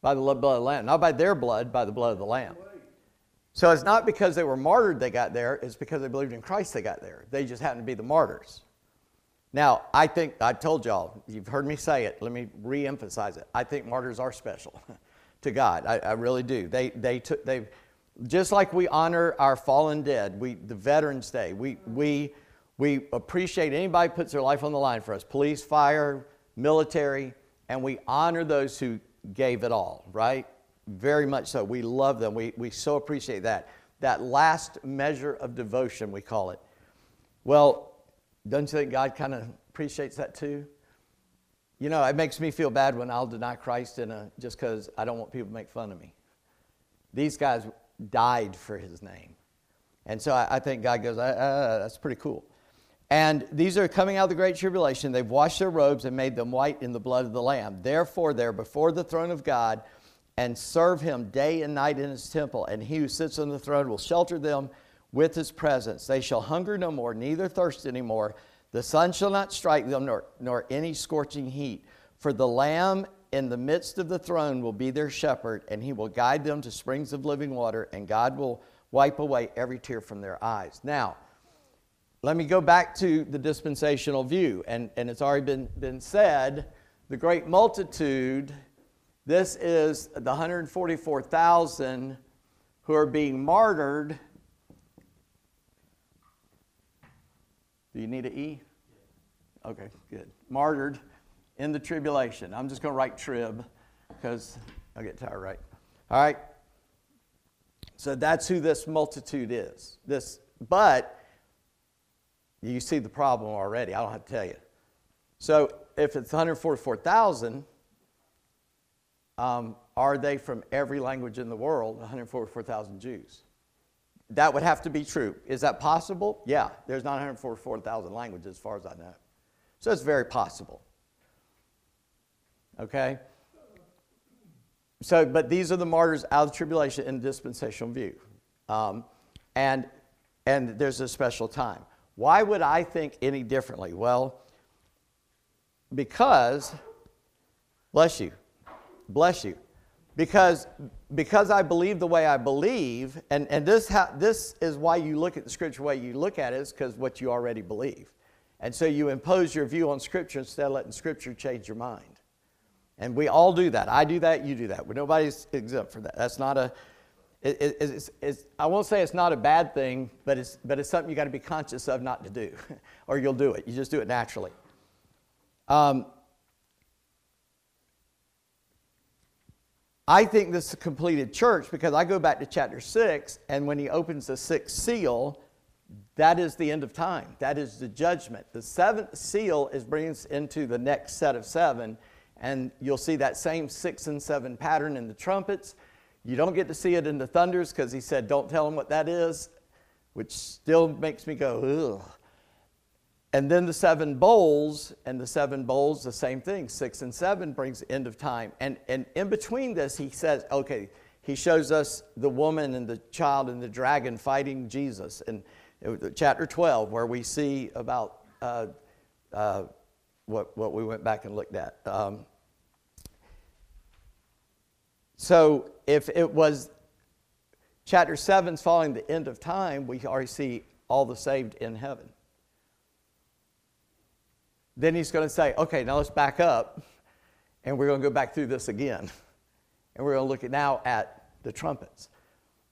By the blood of the Lamb. Not by their blood, by the blood of the Lamb. So it's not because they were martyred they got there, it's because they believed in Christ they got there. They just happened to be the martyrs. Now, I think, I told y'all, you've heard me say it, let me re emphasize it. I think martyrs are special to God. I, I, really do. They, they took, they, just like we honor our fallen dead, we, the Veterans Day, we, we, we appreciate anybody who puts their life on the line for us police, fire, military, and we honor those who gave it all, right? Very much so. We love them. We, we so appreciate that. That last measure of devotion, we call it. Well, don't you think God kind of appreciates that too? You know, it makes me feel bad when I'll deny Christ in a, just because I don't want people to make fun of me. These guys died for his name. And so I, I think God goes, uh, uh, that's pretty cool. And these are coming out of the great tribulation. They've washed their robes and made them white in the blood of the Lamb. Therefore, they're before the throne of God and serve him day and night in his temple. And he who sits on the throne will shelter them with his presence. They shall hunger no more, neither thirst any more. The sun shall not strike them, nor, nor any scorching heat. For the Lamb in the midst of the throne will be their shepherd, and he will guide them to springs of living water, and God will wipe away every tear from their eyes. Now, let me go back to the dispensational view, and, and it's already been, been said the great multitude, this is the 144,000 who are being martyred. Do you need an E? Okay, good. Martyred in the tribulation. I'm just going to write trib because I get tired, right? All right. So that's who this multitude is. This, but you see the problem already. I don't have to tell you. So if it's 144,000, um, are they from every language in the world? 144,000 Jews. That would have to be true. Is that possible? Yeah. There's not 144,000 languages as far as I know. So it's very possible. Okay? So, but these are the martyrs out of tribulation in dispensational view. Um, and, and there's a special time. Why would I think any differently? Well, because, bless you, bless you, because, because I believe the way I believe, and, and this, ha- this is why you look at the scripture the way you look at it, is because what you already believe. And so you impose your view on scripture instead of letting scripture change your mind. And we all do that. I do that, you do that. Nobody's exempt for that. That's not a, it, it, it's, it's, I won't say it's not a bad thing, but it's, but it's something you got to be conscious of not to do, or you'll do it. You just do it naturally. Um, I think this is a completed church because I go back to chapter 6, and when he opens the sixth seal, that is the end of time. That is the judgment. The seventh seal is bringing us into the next set of seven, and you'll see that same six and seven pattern in the trumpets. You don't get to see it in the thunders because he said, Don't tell them what that is, which still makes me go, ugh. And then the seven bowls, and the seven bowls, the same thing. Six and seven brings end of time. And, and in between this, he says, okay, he shows us the woman and the child and the dragon fighting Jesus. And chapter 12, where we see about uh, uh, what, what we went back and looked at. Um, so if it was chapter 7 is following the end of time. We already see all the saved in heaven. Then he's going to say, okay, now let's back up and we're going to go back through this again. And we're going to look at now at the trumpets.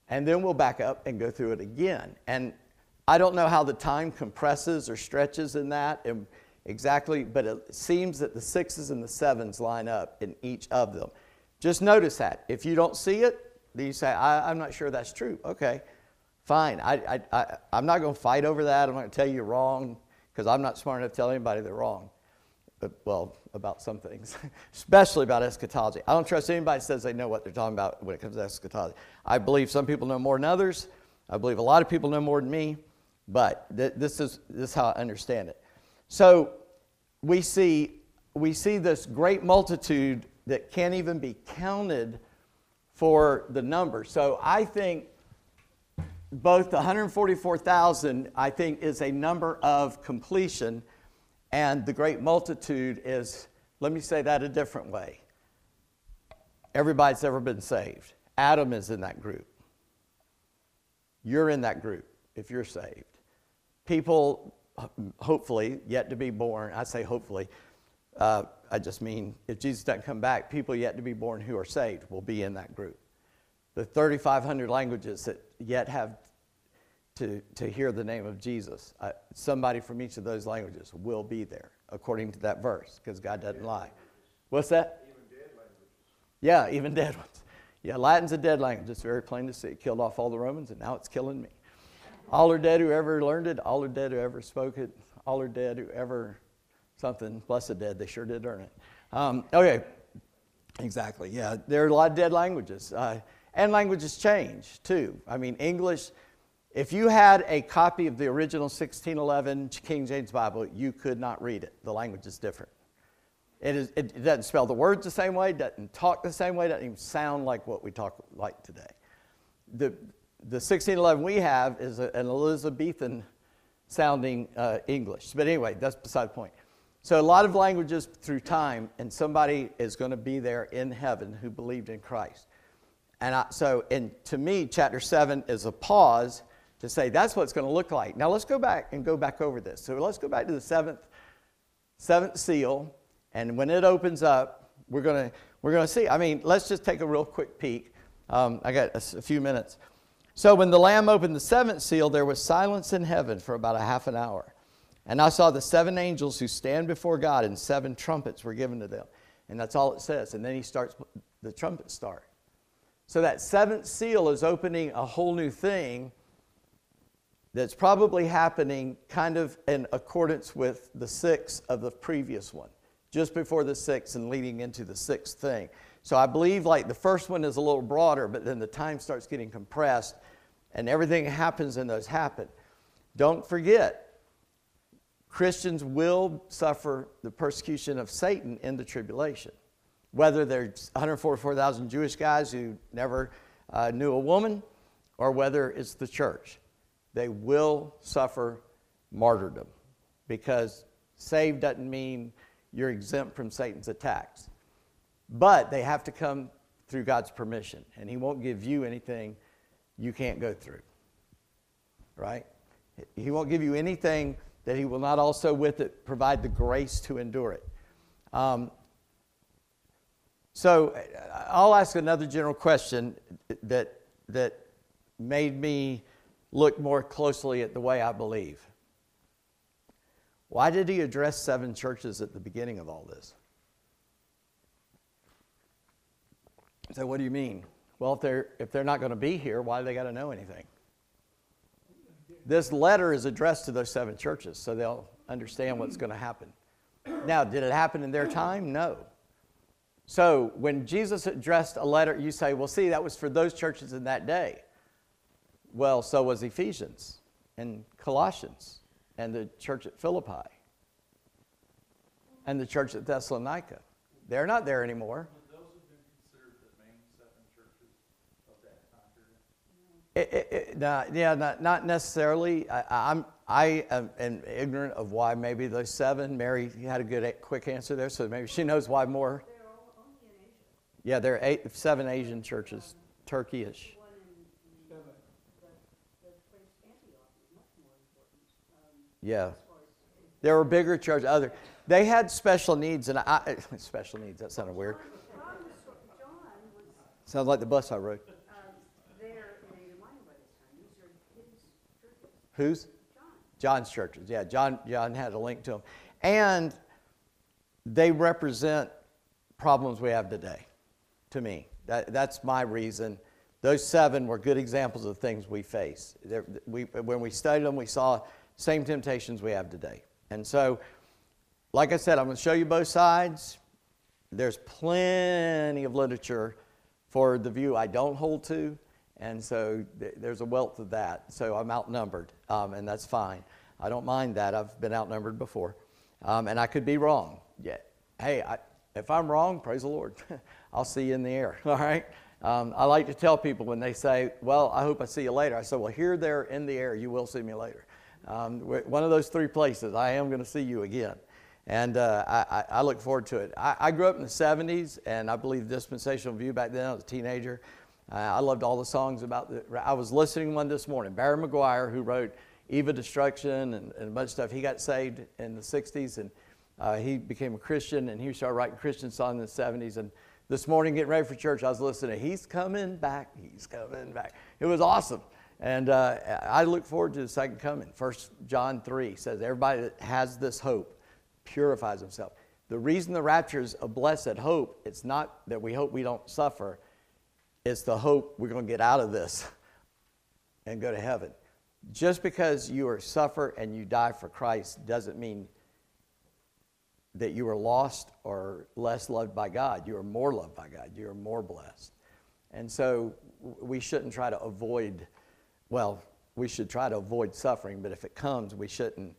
And then we'll back up and go through it again. And I don't know how the time compresses or stretches in that exactly, but it seems that the sixes and the sevens line up in each of them. Just notice that. If you don't see it, then you say, I, am not sure that's true. Okay, fine. I, I, I, I'm not going to fight over that. I'm not going to tell you you're wrong because I'm not smart enough to tell anybody they're wrong. But, well, about some things, especially about eschatology. I don't trust anybody that says they know what they're talking about when it comes to eschatology. I believe some people know more than others. I believe a lot of people know more than me, but th- this, is, this is how I understand it. So we see, we see this great multitude that can't even be counted for the number. So I think both the 144,000, I think, is a number of completion, and the great multitude is, let me say that a different way. Everybody's ever been saved. Adam is in that group. You're in that group if you're saved. People, hopefully, yet to be born, I say hopefully, uh, I just mean if Jesus doesn't come back, people yet to be born who are saved will be in that group. The 3,500 languages that yet have to, to hear the name of Jesus, uh, somebody from each of those languages will be there, according to that verse, because God doesn't lie. What's that? Even dead languages. Yeah, even dead ones. Yeah, Latin's a dead language. It's very plain to see. It killed off all the Romans, and now it's killing me. All are dead who ever learned it. All are dead who ever spoke it. All are dead who ever something. Blessed dead. They sure did earn it. Um, okay, exactly. Yeah, there are a lot of dead languages. Uh, and languages change too. I mean, English, if you had a copy of the original 1611 King James Bible, you could not read it. The language is different. It, is, it doesn't spell the words the same way, doesn't talk the same way, doesn't even sound like what we talk like today. The, the 1611 we have is a, an Elizabethan sounding uh, English. But anyway, that's beside the point. So, a lot of languages through time, and somebody is going to be there in heaven who believed in Christ. And I, so, and to me, chapter 7 is a pause to say that's what it's going to look like. Now, let's go back and go back over this. So, let's go back to the seventh, seventh seal. And when it opens up, we're going to, we're going to see. I mean, let's just take a real quick peek. Um, I got a, a few minutes. So, when the Lamb opened the seventh seal, there was silence in heaven for about a half an hour. And I saw the seven angels who stand before God, and seven trumpets were given to them. And that's all it says. And then he starts, the trumpets start. So that seventh seal is opening a whole new thing that's probably happening kind of in accordance with the six of the previous one, just before the sixth and leading into the sixth thing. So I believe like the first one is a little broader, but then the time starts getting compressed and everything happens and those happen. Don't forget, Christians will suffer the persecution of Satan in the tribulation. Whether there's 144,000 Jewish guys who never uh, knew a woman, or whether it's the church, they will suffer martyrdom because saved doesn't mean you're exempt from Satan's attacks. But they have to come through God's permission, and He won't give you anything you can't go through. Right? He won't give you anything that he will not also with it provide the grace to endure it. Um, so I'll ask another general question that, that made me look more closely at the way I believe. Why did he address seven churches at the beginning of all this? So, what do you mean? Well, if they're, if they're not going to be here, why do they got to know anything? This letter is addressed to those seven churches, so they'll understand what's going to happen. Now, did it happen in their time? No. So, when Jesus addressed a letter, you say, well, see, that was for those churches in that day. Well, so was Ephesians and Colossians and the church at Philippi and the church at Thessalonica. They're not there anymore. It, it, it, nah, yeah, not, not necessarily. I, I'm, I am, am ignorant of why maybe those seven. Mary had a good, quick answer there, so maybe she knows why more. Yeah, there are eight, seven Asian churches, Turkish. Yeah, there were bigger churches. Other, they had special needs, and I special needs. That sounded weird. Sounds like the bus I rode. John's churches. Yeah, John. John had a link to them, and they represent problems we have today. To me, that, that's my reason. Those seven were good examples of things we face. We, when we studied them, we saw same temptations we have today. And so, like I said, I'm going to show you both sides. There's plenty of literature for the view I don't hold to, and so th- there's a wealth of that. So I'm outnumbered, um, and that's fine. I don't mind that. I've been outnumbered before, um, and I could be wrong. Yeah. Hey, I, if I'm wrong, praise the Lord. I'll see you in the air. All right. Um, I like to tell people when they say, "Well, I hope I see you later." I say, "Well, here, there, in the air, you will see me later." Um, one of those three places, I am going to see you again. And uh, I, I, look forward to it. I, I grew up in the 70s, and I believe dispensational view back then. I was a teenager. Uh, I loved all the songs about the. I was listening one this morning. Barry McGuire, who wrote Eve of Destruction and, and a bunch of stuff, he got saved in the 60s, and uh, he became a Christian, and he started writing Christian songs in the 70s. And this morning, getting ready for church, I was listening He's Coming Back, He's Coming Back. It was awesome. And uh, I look forward to the second coming. First John 3 says, Everybody that has this hope purifies himself. The reason the rapture is a blessed hope, it's not that we hope we don't suffer, it's the hope we're going to get out of this and go to heaven. Just because you are suffer and you die for Christ doesn't mean that you are lost or less loved by God. You are more loved by God. You are more blessed. And so we shouldn't try to avoid, well, we should try to avoid suffering, but if it comes, we shouldn't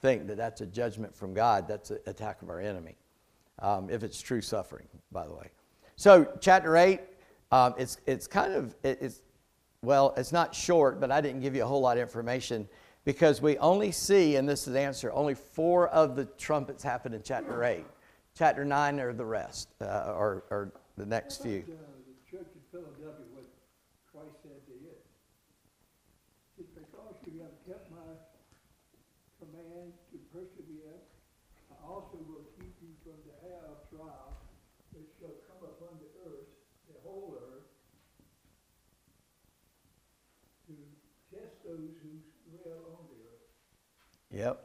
think that that's a judgment from God. That's an attack of our enemy. Um, if it's true suffering, by the way. So, chapter 8, um, it's, it's kind of, it, it's, well, it's not short, but I didn't give you a whole lot of information because we only see, and this is the answer, only four of the trumpets happen in chapter 8. Chapter 9 are the rest, uh, or, or the next few. Uh, The church in Philadelphia, what Christ said to it. It's because you have kept my command to persevere, I also will keep you from the hour of trial which shall come upon the earth, the whole earth, to test those who dwell on the earth. Yep.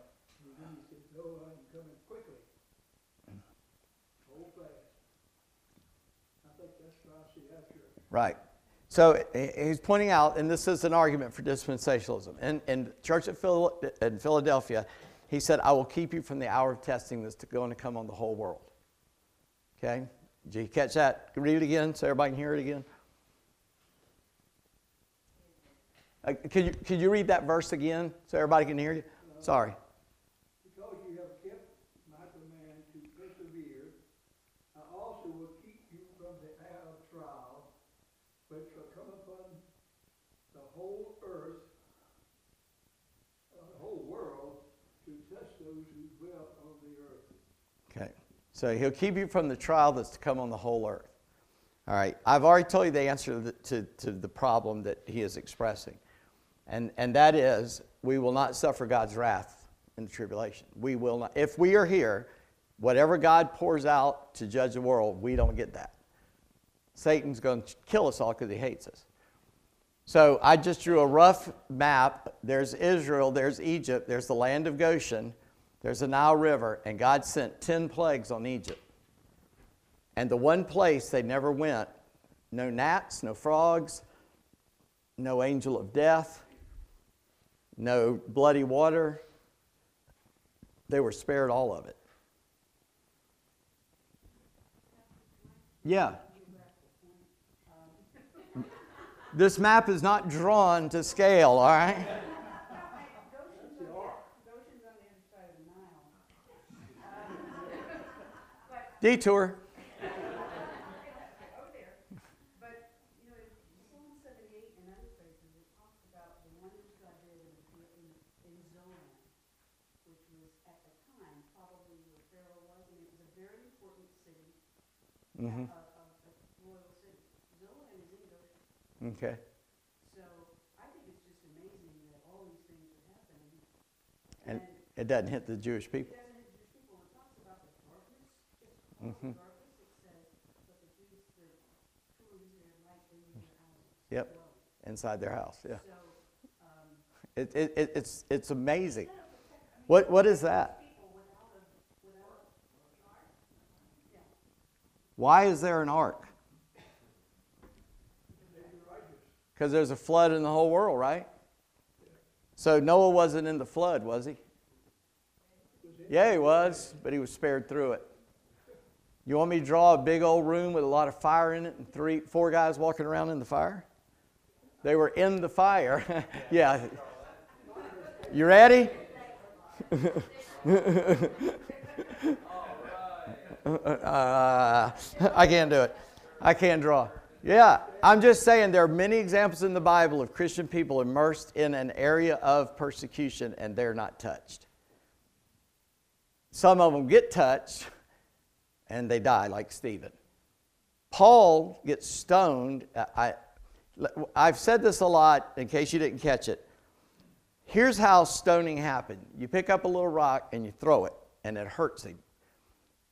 Right. So he's pointing out, and this is an argument for dispensationalism. In, in church at Phil, in Philadelphia, he said, I will keep you from the hour of testing that's going to come on the whole world. Okay? Did you catch that? Read it again so everybody can hear it again. Uh, could, you, could you read that verse again so everybody can hear you? Sorry. Because you have kept my command to persevere, I also will keep you from the hour of trial, which shall come upon the whole earth, uh, the whole world, to test those who dwell on the earth. Okay. So he'll keep you from the trial that's to come on the whole earth. All right. I've already told you the answer to the, to, to the problem that he is expressing. And, and that is, we will not suffer God's wrath in the tribulation. We will not. If we are here, whatever God pours out to judge the world, we don't get that. Satan's going to kill us all because he hates us. So I just drew a rough map. There's Israel, there's Egypt, there's the land of Goshen, there's the Nile River, and God sent 10 plagues on Egypt. And the one place they never went no gnats, no frogs, no angel of death, no bloody water. They were spared all of it. Yeah. This map is not drawn to scale, all right? Goshen's on the other side of the Nile. Detour. Over there. But, you know, in Psalm seventy-eight and other places, it talks about the wonders God did in, in, in Zoan, which was at the time probably where Pharaoh was, and it was a very important city, Mhm. a royal city. Is Goshen. Okay. So I think it's just amazing that all these things are happening. And- It doesn't hit the Jewish people. It doesn't hit the Jewish people, it talks about the darkness, just all Mhm. darkness, it says, but the Jews, the true Israelite in their houses. Yep. Inside their house, yeah. So, um, It, it, it, it's, it's amazing. What, what is that? people without a, without an ark, yeah. Why is there an ark? Because there's a flood in the whole world, right? So Noah wasn't in the flood, was he? Yeah, he was, but he was spared through it. You want me to draw a big old room with a lot of fire in it and three, four guys walking around in the fire? They were in the fire. yeah. You ready? Uh, I can't do it. I can't draw. Yeah, I'm just saying there are many examples in the Bible of Christian people immersed in an area of persecution and they're not touched. Some of them get touched and they die, like Stephen. Paul gets stoned. I, I've said this a lot in case you didn't catch it. Here's how stoning happened you pick up a little rock and you throw it, and it hurts him.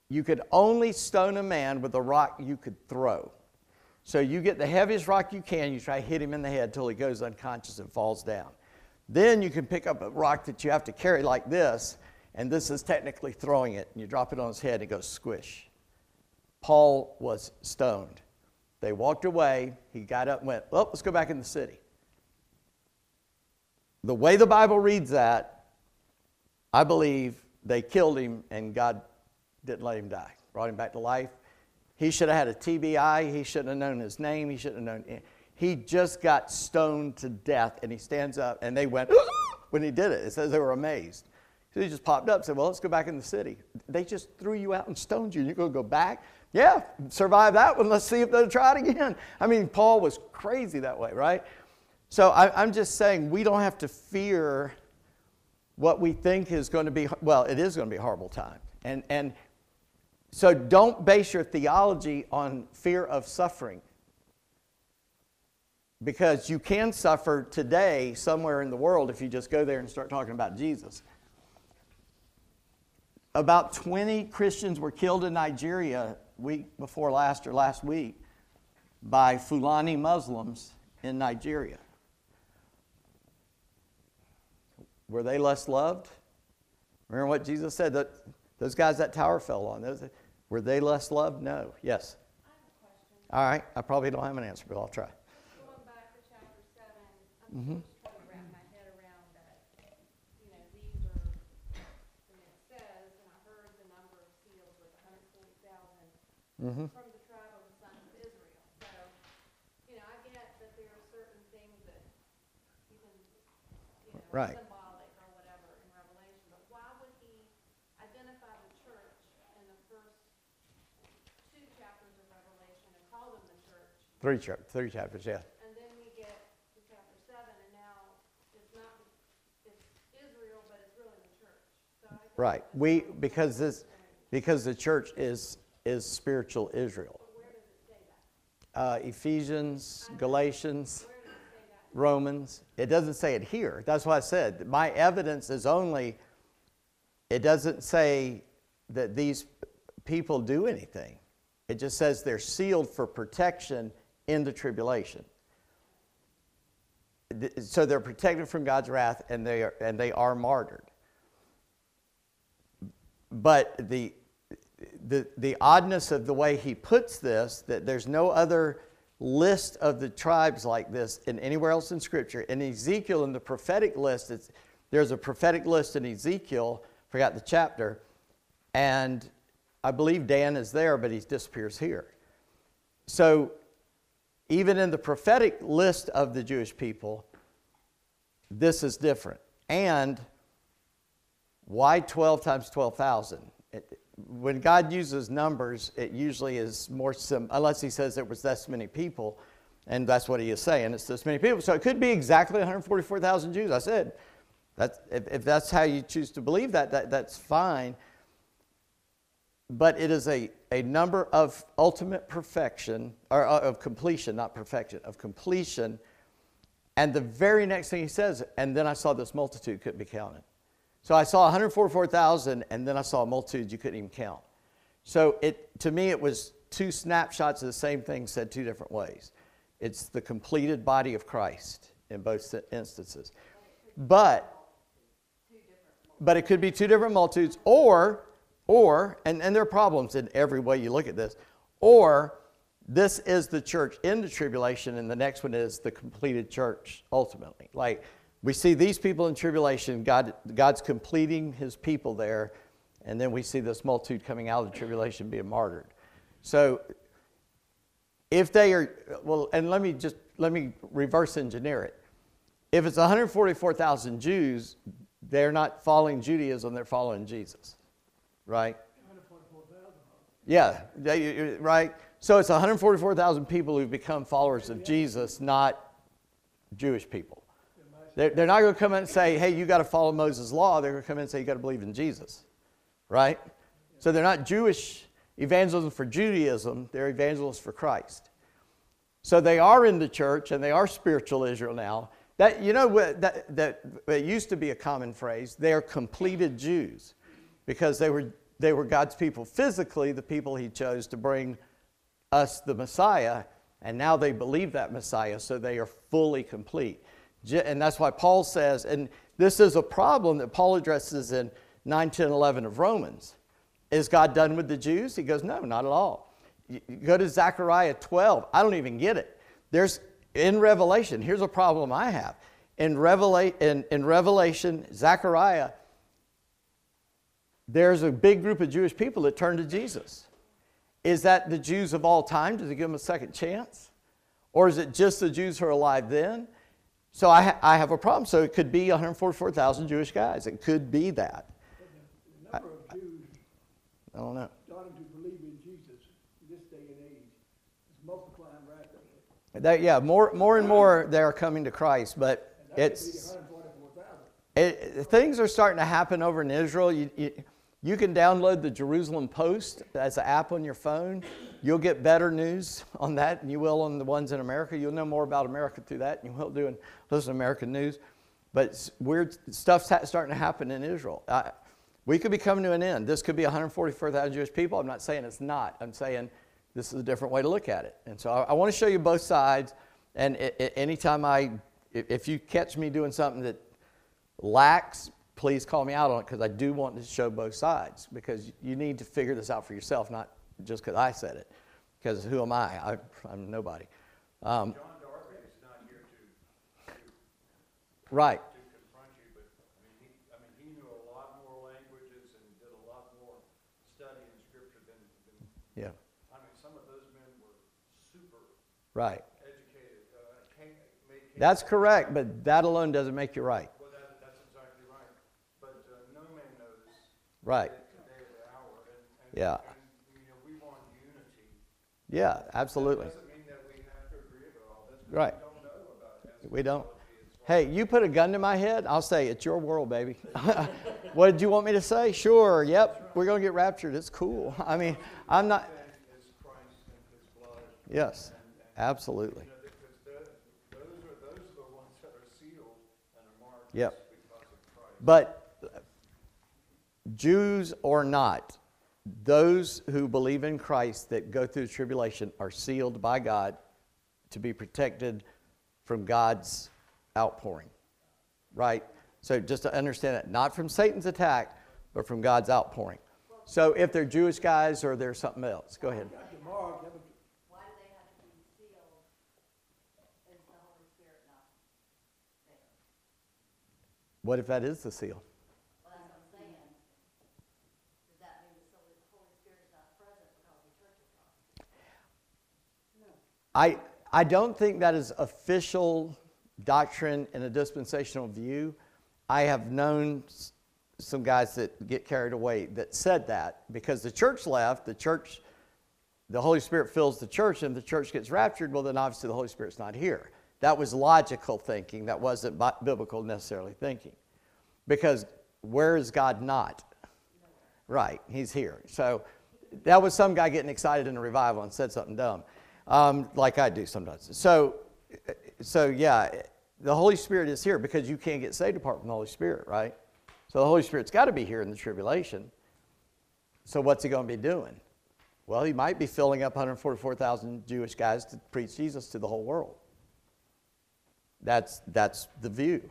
You could only stone a man with a rock you could throw. So you get the heaviest rock you can, you try to hit him in the head until he goes unconscious and falls down. Then you can pick up a rock that you have to carry like this, and this is technically throwing it, and you drop it on his head and it goes squish. Paul was stoned. They walked away. He got up and went, Well, let's go back in the city. The way the Bible reads that, I believe they killed him and God didn't let him die, brought him back to life. He should have had a TBI. He shouldn't have known his name. He shouldn't have known. He just got stoned to death, and he stands up, and they went when he did it. It says they were amazed. So he just popped up, and said, "Well, let's go back in the city." They just threw you out and stoned you. You're to go back? Yeah, survive that one. Let's see if they'll try it again. I mean, Paul was crazy that way, right? So I, I'm just saying we don't have to fear what we think is going to be. Well, it is going to be a horrible time, and and so don't base your theology on fear of suffering. Because you can suffer today somewhere in the world if you just go there and start talking about Jesus. About 20 Christians were killed in Nigeria week before last or last week by Fulani Muslims in Nigeria. Were they less loved? Remember what Jesus said that those guys that tower fell on, those, were they less loved? No. Yes. I have a question. All right. I probably don't have an answer, but I'll try. Going back to chapter seven, Mhm. I'm just trying to wrap my head around that, you know, these are, and it says, and I heard the number of seals was hundred forty thousand Mm-hmm. from the tribe of the sons of Israel. So, you know, I get that there are certain things that you can, you know, Right. symbolic or whatever in Revelation, but why would he identify the church in the first two chapters of Revelation and call them the church? Three, chap- three chapters, yeah. And then we get to chapter seven, and now it's not, it's Israel, but it's really the church. So I guess Right. We because this because the church is is spiritual Israel. But where does it say that? Uh, Ephesians, Galatians, Where does it say that? Romans. It doesn't say it here. That's why I said my evidence is only. It doesn't say that these people do anything. It just says they're sealed for protection in the tribulation. So they're protected from God's wrath, and they are, and they are martyred. But the, the, the oddness of the way he puts this, that there's no other list of the tribes like this in anywhere else in Scripture. In Ezekiel, in the prophetic list, there's a prophetic list in Ezekiel, forgot the chapter, and I believe Dan is there, but he disappears here. So even in the prophetic list of the Jewish people, this is different. And why 12 times 12,000? When God uses numbers, it usually is more sim, unless He says there was this many people, and that's what He is saying. It's this many people. So it could be exactly 144,000 Jews. I said, that's, if, if that's how you choose to believe that, that, that's fine. But it is a, a number of ultimate perfection, or uh, of completion, not perfection, of completion. And the very next thing he says, and then I saw this multitude couldn't be counted. So I saw 144,000, and then I saw a multitude you couldn't even count. So it, to me, it was two snapshots of the same thing said two different ways. It's the completed body of Christ in both instances. But but it could be two different multitudes, or, or, and, and there are problems in every way you look at this, or this is the church in the tribulation, and the next one is the completed church ultimately. Like we see these people in tribulation, God, God's completing his people there, and then we see this multitude coming out of the tribulation being martyred. So if they are, well, and let me just, let me reverse engineer it. If it's 144,000 Jews, they're not following Judaism, they're following Jesus, right? Yeah, they, right? So it's 144,000 people who've become followers of Jesus, not Jewish people. They're, they're not going to come in and say, hey, you got to follow Moses' law. They're going to come in and say, you got to believe in Jesus, right? So they're not Jewish evangelism for Judaism, they're evangelists for Christ. So they are in the church and they are spiritual Israel now. That, you know, that, that it used to be a common phrase. They are completed Jews because they were, they were God's people physically, the people He chose to bring us the Messiah. And now they believe that Messiah, so they are fully complete. And that's why Paul says, and this is a problem that Paul addresses in 9, 10, 11 of Romans. Is God done with the Jews? He goes, No, not at all. You go to Zechariah 12. I don't even get it. There's in Revelation, here's a problem I have. In, Revela- in, in Revelation, Zechariah, there's a big group of Jewish people that turn to Jesus. Is that the Jews of all time? Does he give them a second chance? Or is it just the Jews who are alive then? So I, ha- I have a problem. So it could be 144,000 Jewish guys. It could be that. The number of Jews I don't know. starting to believe in Jesus in this day and age is multiplying rapidly. They, yeah, more, more and more they are coming to Christ, but And that could be it's it, things are starting to happen over in Israel. You, you, you can download the Jerusalem Post as an app on your phone. You'll get better news on that than you will on the ones in America. You'll know more about America through that than you will doing listen to American news. But weird stuff's starting to happen in Israel. I, we could be coming to an end. This could be 144,000 Jewish people. I'm not saying it's not. I'm saying this is a different way to look at it. And so I, I want to show you both sides. And i i anytime I, if you catch me doing something that lacks, please call me out on it because I do want to show both sides because you need to figure this out for yourself, not just because I said it. Because who am I? I I'm nobody. Um, John Darby is not here to, to, right. to confront you, but, I mean, he, I mean, he knew a lot more languages and did a lot more study in scripture than, than, Yeah. I mean, some of those men were super Right. educated, uh, came, made. came- That's correct, but that alone doesn't make you right. Agree Yeah. Yeah, absolutely. Right. we don't. Hey, you put a gun to my head, I'll say, it's your world, baby. what did you want me to say? Sure, yep, we're going to get raptured. It's cool. I mean, I'm not, yes, absolutely. Yep. But Jews or not, those who believe in Christ that go through tribulation are sealed by God to be protected from God's outpouring. Right? So just to understand that, not from Satan's attack, but from God's outpouring. So if they're Jewish guys or they're something else, go ahead. Dr. Mark, that was, Why do they have to be sealed? Is the Holy Spirit not there? What if that is the seal? Well, that's what I'm saying. Does that mean the Holy Holy Spirit's not present because the church is not? I, I don't think that is official doctrine in a dispensational view. I have known some guys that get carried away that said that because the church left, the church, the Holy Spirit fills the church, and the church gets raptured, well, then obviously the Holy Spirit's not here. That was logical thinking, that wasn't bi- biblical necessarily thinking. Because where is God not? Right, he's here. So that was some guy getting excited in a revival and said something dumb, um, like I do sometimes. So, so yeah, the Holy Spirit is here because you can't get saved apart from the Holy Spirit, right? So the Holy Spirit's got to be here in the tribulation. So what's he going to be doing? Well, he might be filling up 144,000 Jewish guys to preach Jesus to the whole world. That's, that's the view.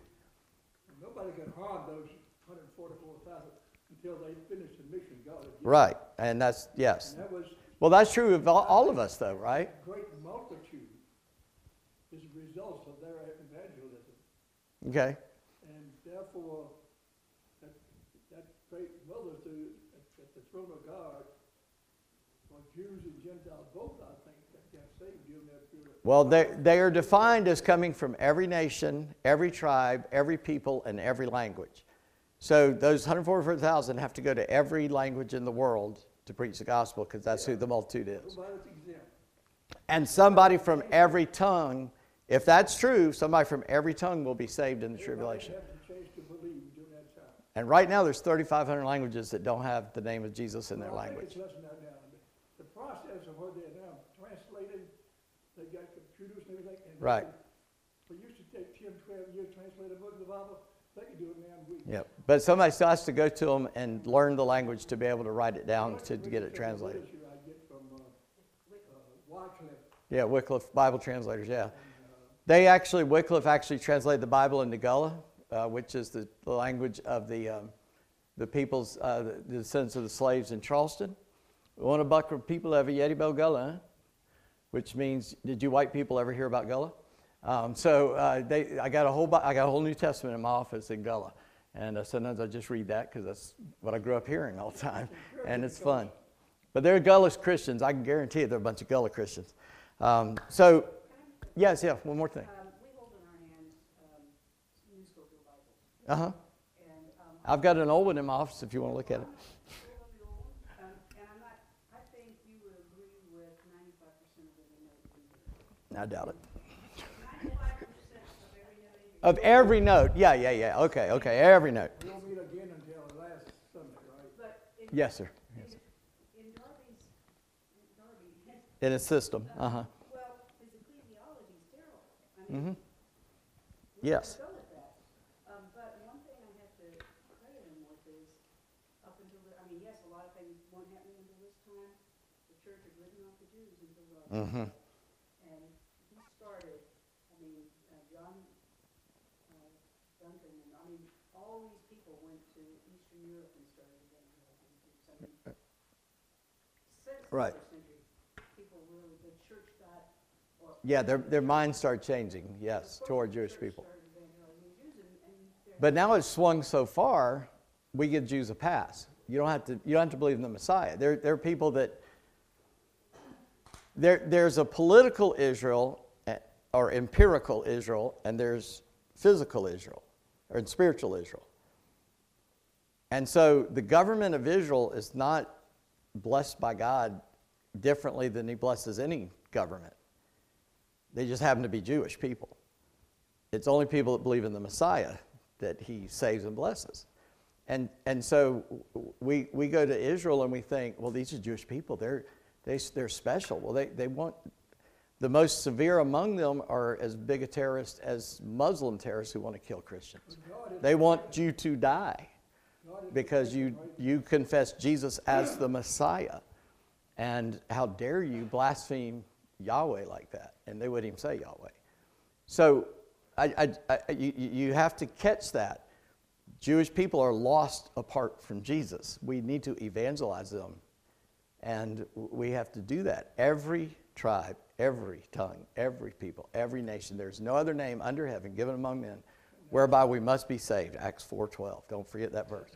Nobody can harm those hundred and forty-four thousand until they finish the mission God. Right. And that's, yes. And that was Well, that's true of all, all of us, though, right? a great multitude is a result of their evangelism. Okay. And therefore, that, that great multitude at, at the throne of God, for Jews and Gentiles both, I think, that got saved during that period. Well, they, they are defined as coming from every nation, every tribe, every people, and every language. So those 144,000 have to go to every language in the world to preach the gospel because that's who the multitude is. And somebody from every tongue, if that's true, somebody from every tongue will be saved in the tribulation. Everybody has a chance to believe during that time. And right now, there's 3,500 languages that don't have the name of Jesus in their Well, language. it's less than that now. The process of what they're now translating, they got computers and everything. and Right. can- It used to take 10, 12 years to translate a book of the Bible. They can do it now in a week. Yep. But somebody still has to go to them and learn the language to be able to write it down to get it translated. Literature I get from uh, uh. Yeah, Wycliffe Bible translators, yeah. They actually, Wycliffe actually translated the Bible into Gullah, uh, which is the, the language of the, um, the peoples, uh, the, the descendants of the slaves in Charleston. We want a buck of people ever Yeti Bell Gullah, huh? which means, did you white people ever hear about Gullah? Um, so uh, they, I, got a whole, I got a whole New Testament in my office in Gullah. And uh, sometimes I just read that because that's what I grew up hearing all the time. And it's fun. But they're Gullah Christians. I can guarantee you they're a bunch of Gullah Christians. Um, so, yes, yeah, one more thing. Um, we hold in our hands, um, New Scofield Bibles, Uh huh. um, I've got an old one in my office if you want to look at it. I doubt not, I think you would agree with ninety-five percent of every note in here. I doubt it. Ninety-five percent of every note in here. Of every note. Yeah, yeah, yeah. Okay, okay. Every note. We won't meet again until last Sunday, right? But in, Yes, sir. in Darby's, in Darby, In a system. Uh huh. well, his ecclesiology is terrible. I mean, Mm-hmm. we have Yes. to go with that. Um, but one thing I have to credit him with is, up until, the- I mean, yes, a lot of things weren't happening until this time. The church had written off the Jews until Darby. Mm-hmm. And he started, I mean, uh, John, uh, Duncan, and, I mean, all these people went to Eastern Europe and started evangelizing too. So, I mean, Since the Right. people really, the church got, or. Yeah, their, their minds start changing, yes, toward Jewish people. started evangelizing Jews and- and they're- But now it's swung so far, we give Jews a pass. You don't have to, you don't have to believe in the Messiah. There, there are people that, there, there's a political Israel eh, or empirical Israel, and there's physical Israel or spiritual Israel. And so the government of Israel is not blessed by God differently than he blesses any government. They just happen to be Jewish people. It's only people that believe in the Messiah that he saves and blesses. And, and so we, we go to Israel and we think, well, these are Jewish people. They're, they, they're special. Well, they, they want, the most severe among them are as big a terrorist as Muslim terrorists who want to kill Christians. They want you to die because you, you confess Jesus as the Messiah. And how dare you blaspheme Yahweh like that? And they wouldn't even say Yahweh. So I, I, I, you, you have to catch that. Jewish people are lost apart from Jesus. We need to evangelize them. And we have to do that. Every tribe, every tongue, every people, every nation. There's no other name under heaven given among men whereby we must be saved. Acts 4.12. Don't forget that verse.